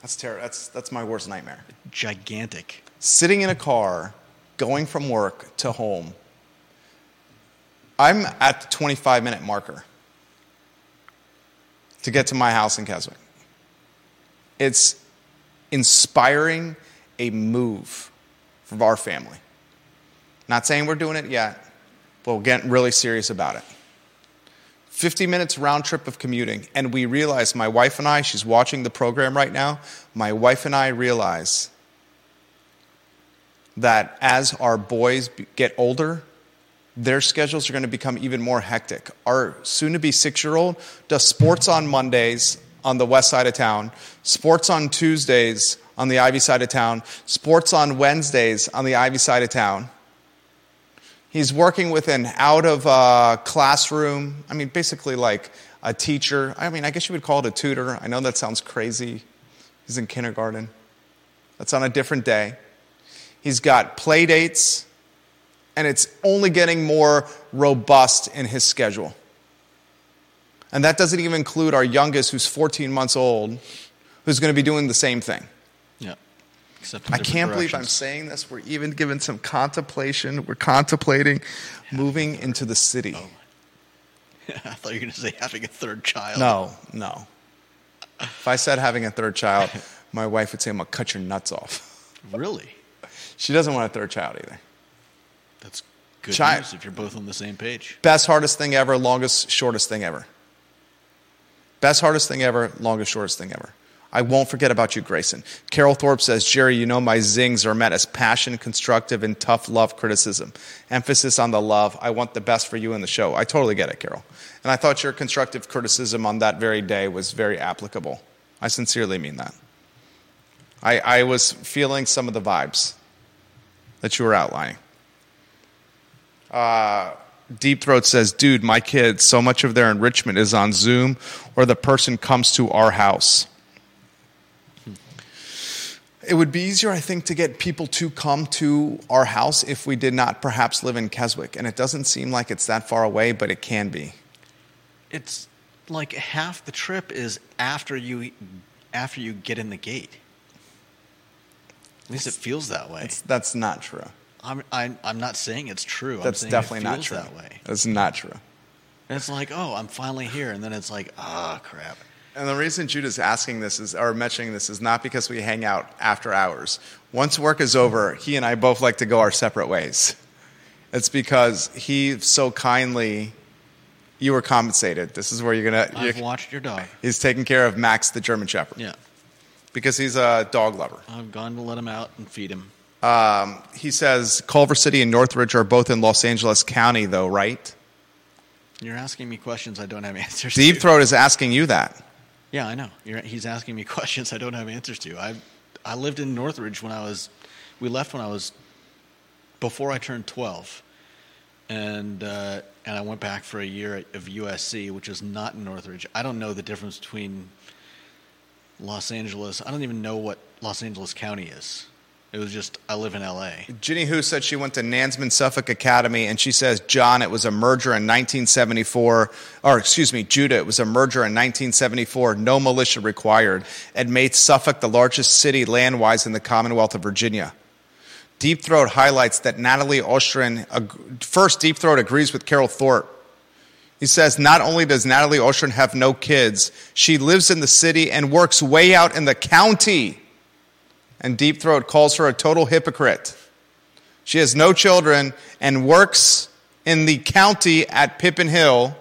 That's terrible. That's, that's my worst nightmare. Gigantic. Sitting in a car, going from work to home. I'm at the 25 minute marker to get to my house in Keswick. It's inspiring a move for our family. Not saying we're doing it yet, but we're getting really serious about it. 50 minutes round trip of commuting, and we realize, my wife and I, she's watching the program right now, my wife and I realize that as our boys get older, their schedules are going to become even more hectic. Our soon to be six year old does sports on Mondays on the west side of town, sports on Tuesdays on the Ivy side of town, sports on Wednesdays on the Ivy side of town. He's working with an out of uh, classroom, I mean, basically like a teacher. I mean, I guess you would call it a tutor. I know that sounds crazy. He's in kindergarten. That's on a different day. He's got play dates, and it's only getting more robust in his schedule. And that doesn't even include our youngest, who's 14 months old, who's going to be doing the same thing. I can't believe I'm saying this. We're even given some contemplation. We're contemplating moving into the city. Oh I thought you were going to say having a third child. No, no. If I said having a third child, my wife would say, I'm going to cut your nuts off. Really? She doesn't want a third child either. That's good Chi- news if you're both on the same page. Best, hardest thing ever, longest, shortest thing ever. Best, hardest thing ever, longest, shortest thing ever. I won't forget about you, Grayson. Carol Thorpe says, Jerry, you know my zings are met as passion, constructive, and tough love criticism. Emphasis on the love. I want the best for you in the show. I totally get it, Carol. And I thought your constructive criticism on that very day was very applicable. I sincerely mean that. I, I was feeling some of the vibes that you were outlining. Uh, Deep Throat says, dude, my kids, so much of their enrichment is on Zoom or the person comes to our house. It would be easier, I think, to get people to come to our house if we did not perhaps live in Keswick. And it doesn't seem like it's that far away, but it can be. It's like half the trip is after you after you get in the gate. At least it feels that way. It's, that's not true. I'm, I'm I'm not saying it's true. I'm That's saying definitely it not true. that way. That's not true. And it's like, oh, I'm finally here, and then it's like, ah, crap. And the reason Judah's asking this is, or mentioning this, is not because we hang out after hours. Once work is over, he and I both like to go our separate ways. It's because he so kindly, you were compensated. This is where you're gonna. I've you're- watched your dog. He's taking care of Max, the German Shepherd, Yeah. because he's a dog lover. I've gone to let him out and feed him. Um, he says Culver City and Northridge are both in Los Angeles County, though, right? You're asking me questions I don't have answers Deep to. Throat is asking you that. Yeah, I know. You're, he's asking me questions I don't have answers to. I I lived in Northridge when I was. We left when I was before I turned 12, and uh, and I went back for a year of USC, which is not in Northridge. I don't know the difference between Los Angeles. I don't even know what Los Angeles County is. It was just I live in LA. Ginny Who said she went to Nansemond Suffolk Academy, and she says, John, it was a merger in 1974, or excuse me, Judah, it was a merger in 1974, no militia required. It made Suffolk the largest city land wise in the Commonwealth of Virginia. Deep Throat highlights that Natalie Oschrin, first, Deep Throat agrees with Carol Thorpe. He says, not only does Natalie Oschrin have no kids, she lives in the city and works way out in the county and Deep Throat calls her a total hypocrite. She has no children and works in the county at Pippin Hill,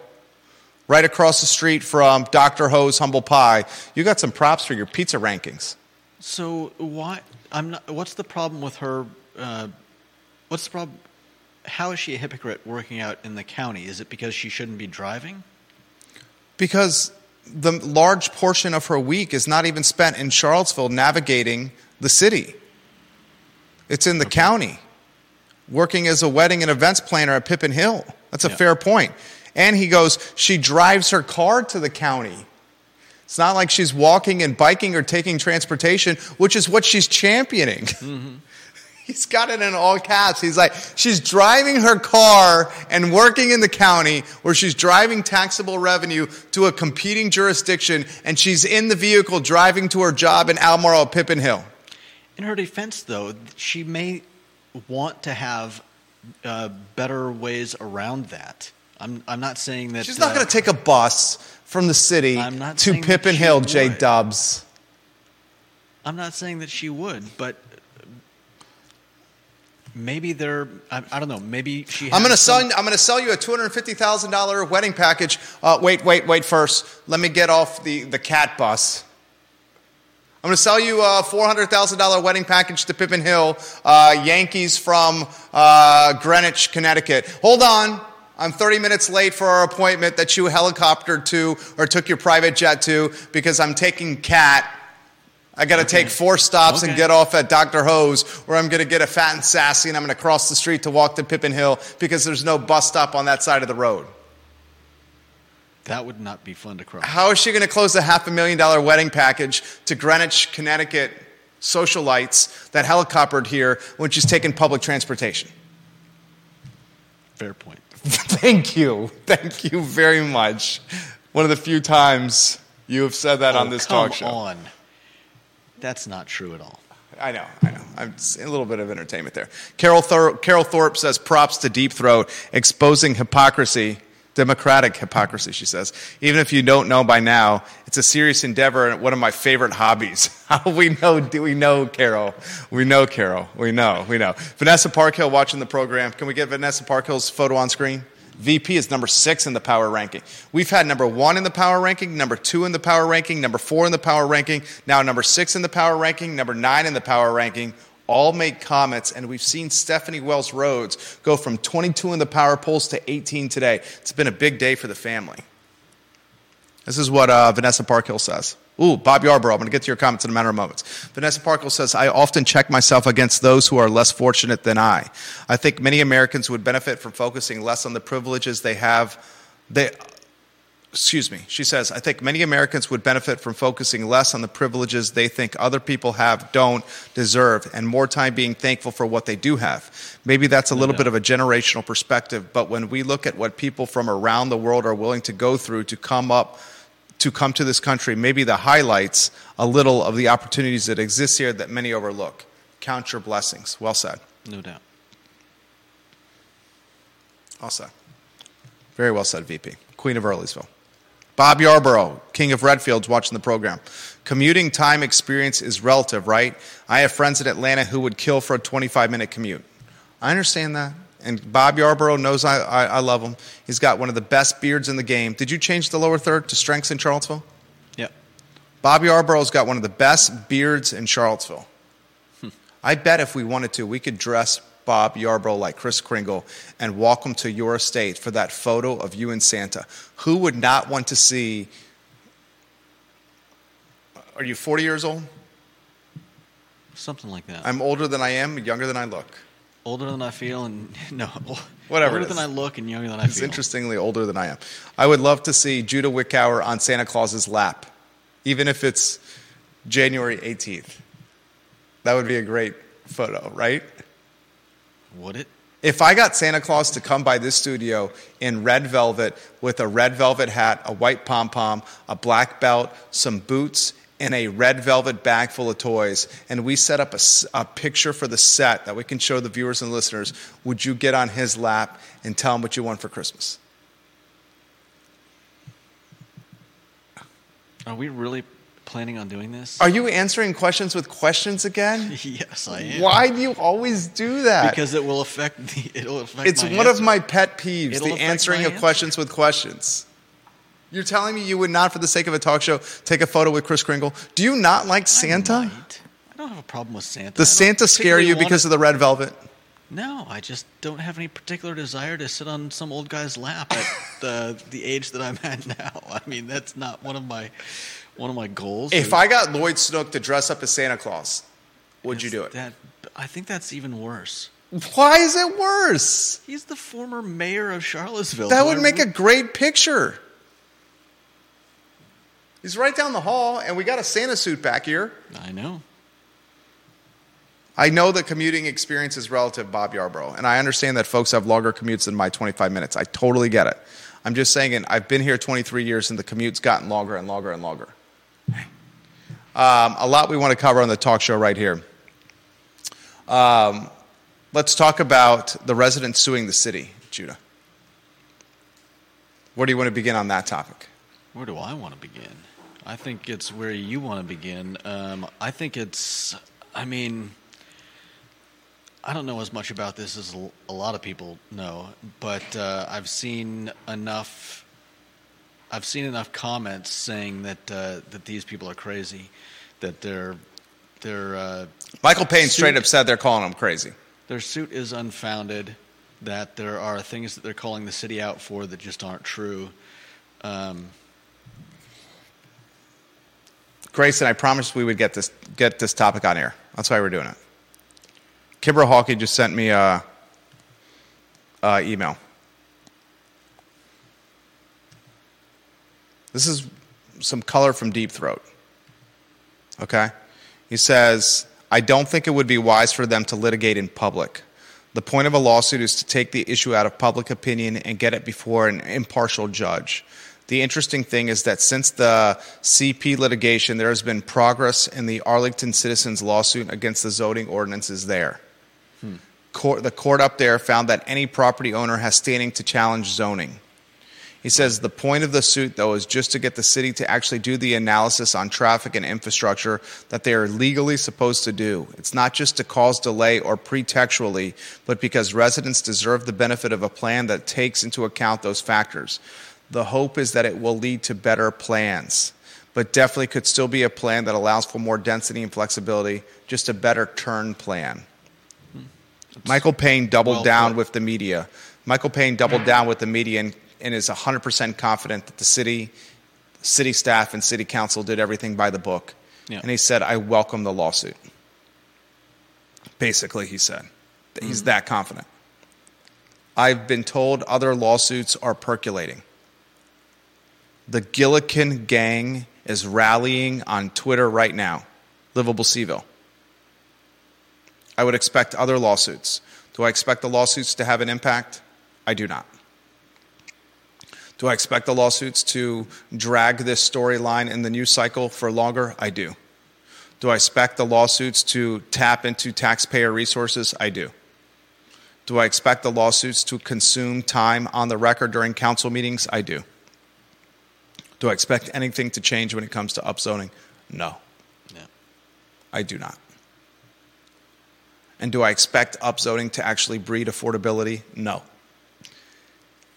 right across the street from Dr. Ho's Humble Pie. You got some props for your pizza rankings. So why? I'm not. What's the problem with her? Uh, what's the problem? How is she a hypocrite working out in the county? Is it because she shouldn't be driving? Because the large portion of her week is not even spent in Charlottesville navigating the city. It's in the county, working as a wedding and events planner at Pippin Hill. That's a Yeah. fair point. And he goes, she drives her car to the county. It's not like she's walking and biking or taking transportation, which is what she's championing. Mm-hmm. He's got it in all caps. He's like, she's driving her car and working in the county where she's driving taxable revenue to a competing jurisdiction, and she's in the vehicle driving to her job in at Pippin Hill. In her defense, though, she may want to have uh, better ways around that. I'm. I'm not saying that She's not uh, going to take a bus from the city to Pippin Hill, J. Dubs. I'm not saying that she would, but maybe they're. I, I don't know. Maybe she. I'm going to sell. I'm going to sell you a two hundred fifty thousand dollar wedding package. Uh, wait, wait, wait. First, let me get off the the cat bus. I'm going to sell you a four hundred thousand dollar wedding package to Pippin Hill, uh, Yankees from uh, Greenwich, Connecticut. Hold on. I'm 30 minutes late for our appointment that you helicoptered to or took your private jet to because I'm taking Cat. I got to take four stops and get off at Dr. Ho's, where I'm going to get a fat and sassy, and I'm going to cross the street to walk to Pippin Hill because there's no bus stop on that side of the road. That would not be fun to cross. How is she going to close a half a million dollar wedding package to Greenwich, Connecticut socialites that helicoptered here when she's taking public transportation? Fair point. Thank you. Thank you very much. One of the few times you have said that on Oh, this come talk show. on. That's not true at all. I know, I know. I'm a little bit of entertainment there. Carol, Thor- Carol Thorpe says props to Deep Throat, exposing hypocrisy, democratic hypocrisy, she says. Even if you don't know by now, it's a serious endeavor and one of my favorite hobbies. How we know, do we know, Carol? We know, Carol. We know, we know. Vanessa Parkhill watching the program. Can we get Vanessa Parkhill's photo on screen? VP is number six in the power ranking. We've had number one in the power ranking, number two in the power ranking, number four in the power ranking, now number six in the power ranking, number nine in the power ranking. All made comments, and we've seen Stephanie Wells Rhodes go from 22 in the power polls to 18 today. It's been a big day for the family. This is what uh, Vanessa Parkhill says. Ooh, Bob Yarborough, I'm going to get to your comments in a matter of moments. Vanessa Parkhill says, I often check myself against those who are less fortunate than I. I think many Americans would benefit from focusing less on the privileges they have. They, excuse me, she says, I think many Americans would benefit from focusing less on the privileges they think other people have, don't, deserve, and more time being thankful for what they do have. Maybe that's a little bit of a generational perspective, but when we look at what people from around the world are willing to go through to come up, to come to this country, maybe the highlights a little of the opportunities that exist here that many overlook. Count your blessings. Well said. No doubt. Well said. Very well said, VP. Queen of Earlysville. Bob Yarborough, King of Redfields, watching the program. Commuting time experience is relative, right? I have friends in Atlanta who would kill for a 25 minute commute. I understand that. And Bob Yarborough knows I, I, I love him. He's got one of the best beards in the game. Did you change the lower third to strengths in Charlottesville? Yep. Bob Yarborough's got one of the best beards in Charlottesville. Hmm. I bet if we wanted to, we could dress Bob Yarborough like Kris Kringle and walk him to your estate for that photo of you and Santa. Who would not want to see? Are you 40 years old? Something like that. I'm older than I am, younger than I look. older than I feel, and no, Whatever Older than. I look and younger than I He's feel. interestingly older than I am. I would love to see Judah Wickower on Santa Claus's lap, even if it's January 18th. That would be a great photo, right? Would it? If I got Santa Claus to come by this studio in red velvet with a red velvet hat, a white pom pom, a black belt, some boots, and a red velvet bag full of toys, and we set up a picture for the set that we can show the viewers and listeners, would you get on his lap and tell him what you want for Christmas? Are we really planning on doing this? Are you answering questions with questions again? yes, I am. Why do you always do that? Because it will affect the. It'll affect. it's one of my pet peeves It'll the answering of answer. questions with questions. You're telling me you would not, for the sake of a talk show, take a photo with Kris Kringle? Do you not like I Santa? might. I don't have a problem with Santa. Does Santa scare you because of the red velvet? No, I just don't have any particular desire to sit on some old guy's lap at the the age that I'm at now. I mean, that's not one of my one of my goals. If I got Lloyd Snook to dress up as Santa Claus, would you do it? That I think that's even worse. Why is it worse? He's the former mayor of Charlottesville. That would make a great picture. He's right down the hall, and we got a Santa suit back here. I know. I know the commuting experience is relative, Bob Yarborough, and I understand that folks have longer commutes than my 25 minutes. I totally get it. I'm just saying, I've been here 23 years, and the commute's gotten longer and longer and longer. Um, a lot we want to cover on the talk show right here. Um, let's talk about the residents suing the city, Judah. Where do you want to begin on that topic? Where do I want to begin? I think it's where you want to begin. Um, I think it's. I mean, I don't know as much about this as a- lot of people know, but uh, I've seen enough. I've seen enough comments saying that uh, that these people are crazy, that their their uh, Michael Payne straight up said they're calling them crazy. their suit is unfounded, that there are things that they're calling the city out for that just aren't true. Um, Grayson, I promised we would get this get this topic on air. That's why we're doing it. Kibra Hawkey just sent me a, a email. This is some color from Deep Throat. Okay? He says, I don't think it would be wise for them to litigate in public. The point of a lawsuit is to take the issue out of public opinion and get it before an impartial judge. The interesting thing is that since the CP litigation, there has been progress in the Arlington citizens lawsuit against the zoning ordinances there. Hmm. Court, the court up there found that any property owner has standing to challenge zoning. He says the point of the suit, though, is just to get the city to actually do the analysis on traffic and infrastructure that they are legally supposed to do. It's not just to cause delay or pretextually, but because residents deserve the benefit of a plan that takes into account those factors. The hope is that it will lead to better plans, but definitely could still be a plan that allows for more density and flexibility, just a better turn plan. Hmm. Michael Payne doubled well down with the media. Michael Payne doubled hmm. down with the media and, and is 100% confident that the city, city staff and city council did everything by the book. Yeah. And he said, I welcome the lawsuit. Basically, he said. He's hmm. that confident. I've been told other lawsuits are percolating. The Gillikin gang is rallying on Twitter right now. Livable CVille. I would expect other lawsuits. Do I expect the lawsuits to have an impact? I do not. Do I expect the lawsuits to drag this storyline in the news cycle for longer? I do. Do I expect the lawsuits to tap into taxpayer resources? I do. Do I expect the lawsuits to consume time on the record during council meetings? I do. Do I expect anything to change when it comes to upzoning? No, Yeah. I do not. And do I expect upzoning to actually breed affordability? No,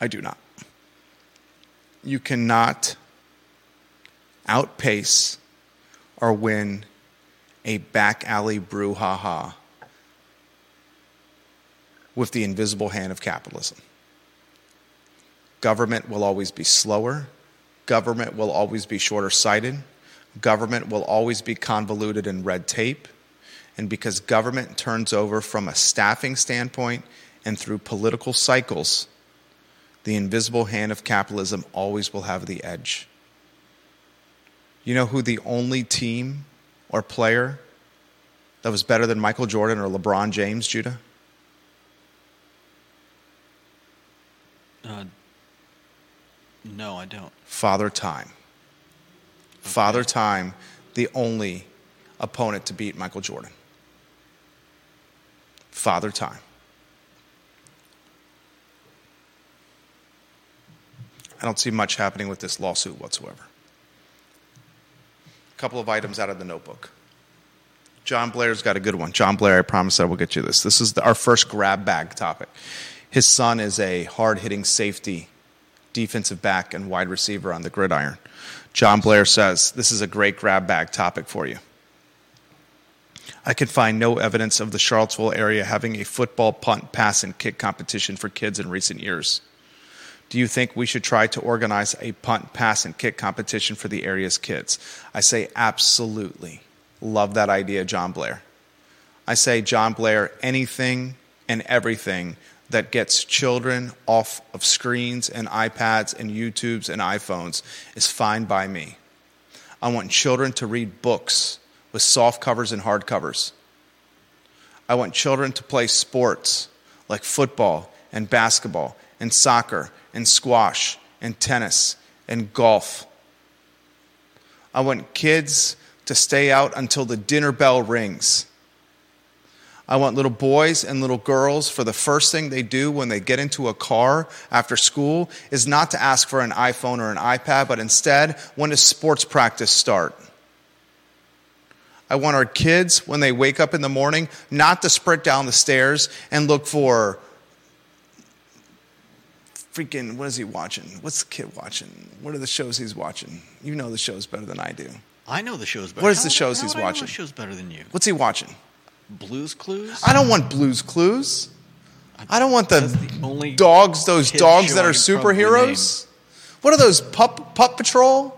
I do not. You cannot outpace or win a back alley brouhaha with the invisible hand of capitalism. Government will always be slower. Government will always be shorter sighted. Government will always be convoluted in red tape. And because government turns over from a staffing standpoint and through political cycles, the invisible hand of capitalism always will have the edge. You know who the only team or player that was better than Michael Jordan or LeBron James, Judah? Uh, no, I don't. Father Time. Father Time, the only opponent to beat Michael Jordan. Father Time. I don't see much happening with this lawsuit whatsoever. A couple of items out of the notebook. John Blair's got a good one. John Blair, I promise I will get you this. This is the, our first grab bag topic. His son is a hard hitting safety, defensive back, and wide receiver on the gridiron. John Blair says, This is a great grab bag topic for you. I can find no evidence of the Charlottesville area having a football punt, pass, and kick competition for kids in recent years. Do you think we should try to organize a punt, pass, and kick competition for the area's kids? I say absolutely. Love that idea, John Blair. I say, John Blair, anything and everything that gets children off of screens and iPads and YouTubes and iPhones is fine by me. I want children to read books with soft covers and hard covers. I want children to play sports like football and basketball and soccer and squash and tennis and golf. I want kids to stay out until the dinner bell rings. I want little boys and little girls for the first thing they do when they get into a car after school is not to ask for an iPhone or an iPad, but instead, when does sports practice start? I want our kids, when they wake up in the morning, not to sprint down the stairs and look for freaking, what is he watching? What's the kid watching? What are the shows he's watching? You know the shows better than I do. I know the shows better. What is the shows how he's do I know watching? the shows better than you. What's he watching? Blues Clues. I don't want Blues Clues. I don't want the, That's the only dogs, those kid dogs show that I are probably superheroes. What are those, Pup, Pup Patrol?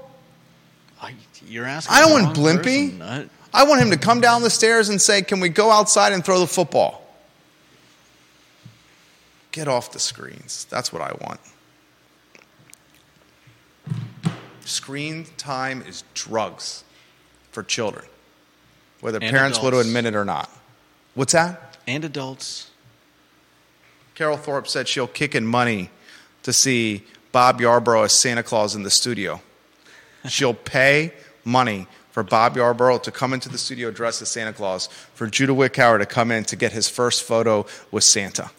I, you're asking. I don't the want wrong Blimpy. person. I want him to come down the stairs and say, Can we go outside and throw the football? Get off the screens. That's what I want. Screen time is drugs for children, whether And parents want to admit it or not. What's that? and adults. Carol Thorpe said she'll kick in money to see Bob Yarborough as Santa Claus in the studio. She'll pay money for Bob Yarborough to come into the studio dressed as Santa Claus, for Judah Wickower to come in to get his first photo with Santa.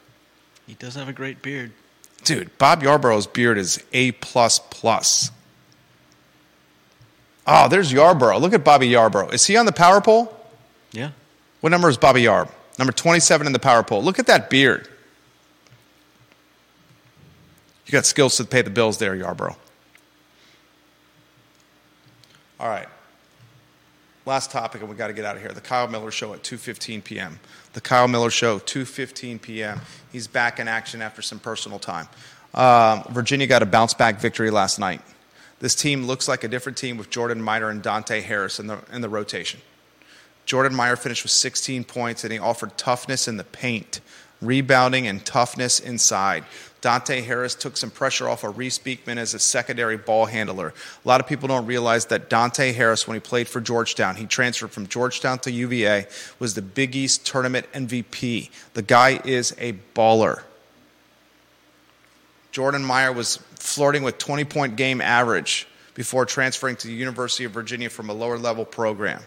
He does have a great beard. Dude, Bob Yarborough's beard is A plus plus. Oh, there's Yarborough. Look at Bobby Yarborough. Is he on the power poll? Yeah. What number is Bobby Yarb? Number 27 in the power poll. Look at that beard. You got skills to pay the bills there, Yarborough. All right. Last topic, and we got to get out of here. The Kyle Miller Show at 2:15 p.m. The Kyle Miller Show, 2:15 p.m. He's back in action after some personal time. Um, Virginia got a bounce back victory last night. This team looks like a different team with Jordan Minor and Dante Harris in the in the rotation. Jordan Minor finished with 16 points, and he offered toughness in the paint, rebounding, and toughness inside. Dante Harris took some pressure off of Reece Beekman as a secondary ball handler. A lot of people don't realize that Dante Harris, when he played for Georgetown, he transferred from Georgetown to UVA, was the Big East tournament MVP. The guy is a baller. Jordan Minor was flirting with 20 point game average before transferring to the University of Virginia from a lower level program.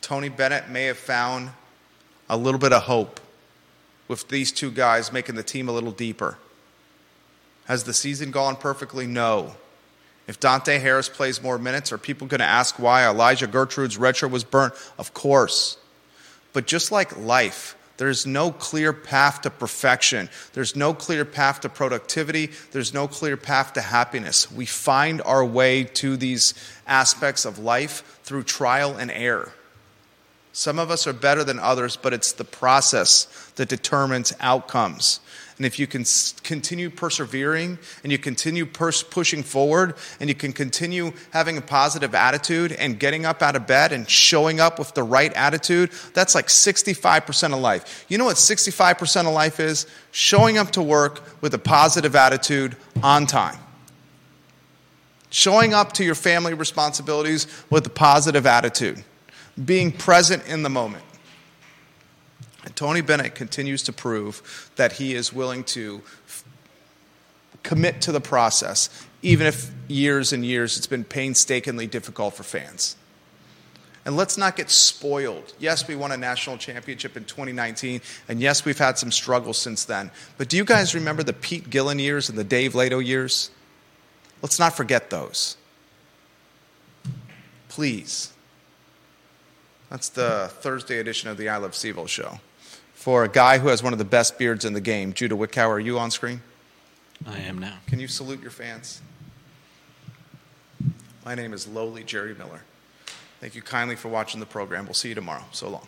Tony Bennett may have found a little bit of hope with these two guys making the team a little deeper. Has the season gone perfectly? No. If Dante Harris plays more minutes, are people going to ask why Elijah Gertrude's retro was burnt? Of course. But just like life, there's no clear path to perfection. There's no clear path to productivity. There's no clear path to happiness. We find our way to these aspects of life through trial and error. Some of us are better than others, but it's the process that determines outcomes. And if you can continue persevering and you continue pers- pushing forward and you can continue having a positive attitude and getting up out of bed and showing up with the right attitude, that's like 65% of life. You know what 65% of life is? Showing up to work with a positive attitude on time. Showing up to your family responsibilities with a positive attitude. Being present in the moment. And Tony Bennett continues to prove that he is willing to f- commit to the process, even if years and years it's been painstakingly difficult for fans. And let's not get spoiled. Yes, we won a national championship in 2019, and yes, we've had some struggles since then. But do you guys remember the Pete Gillen years and the Dave Leitao years? Let's not forget those. Please. That's the Thursday edition of the I Love CVille show for a guy who has one of the best beards in the game. Judah Wickower, are you on screen? I am now. Can you salute your fans? My name is lowly Jerry Miller. Thank you kindly for watching the program. We'll see you tomorrow. So long.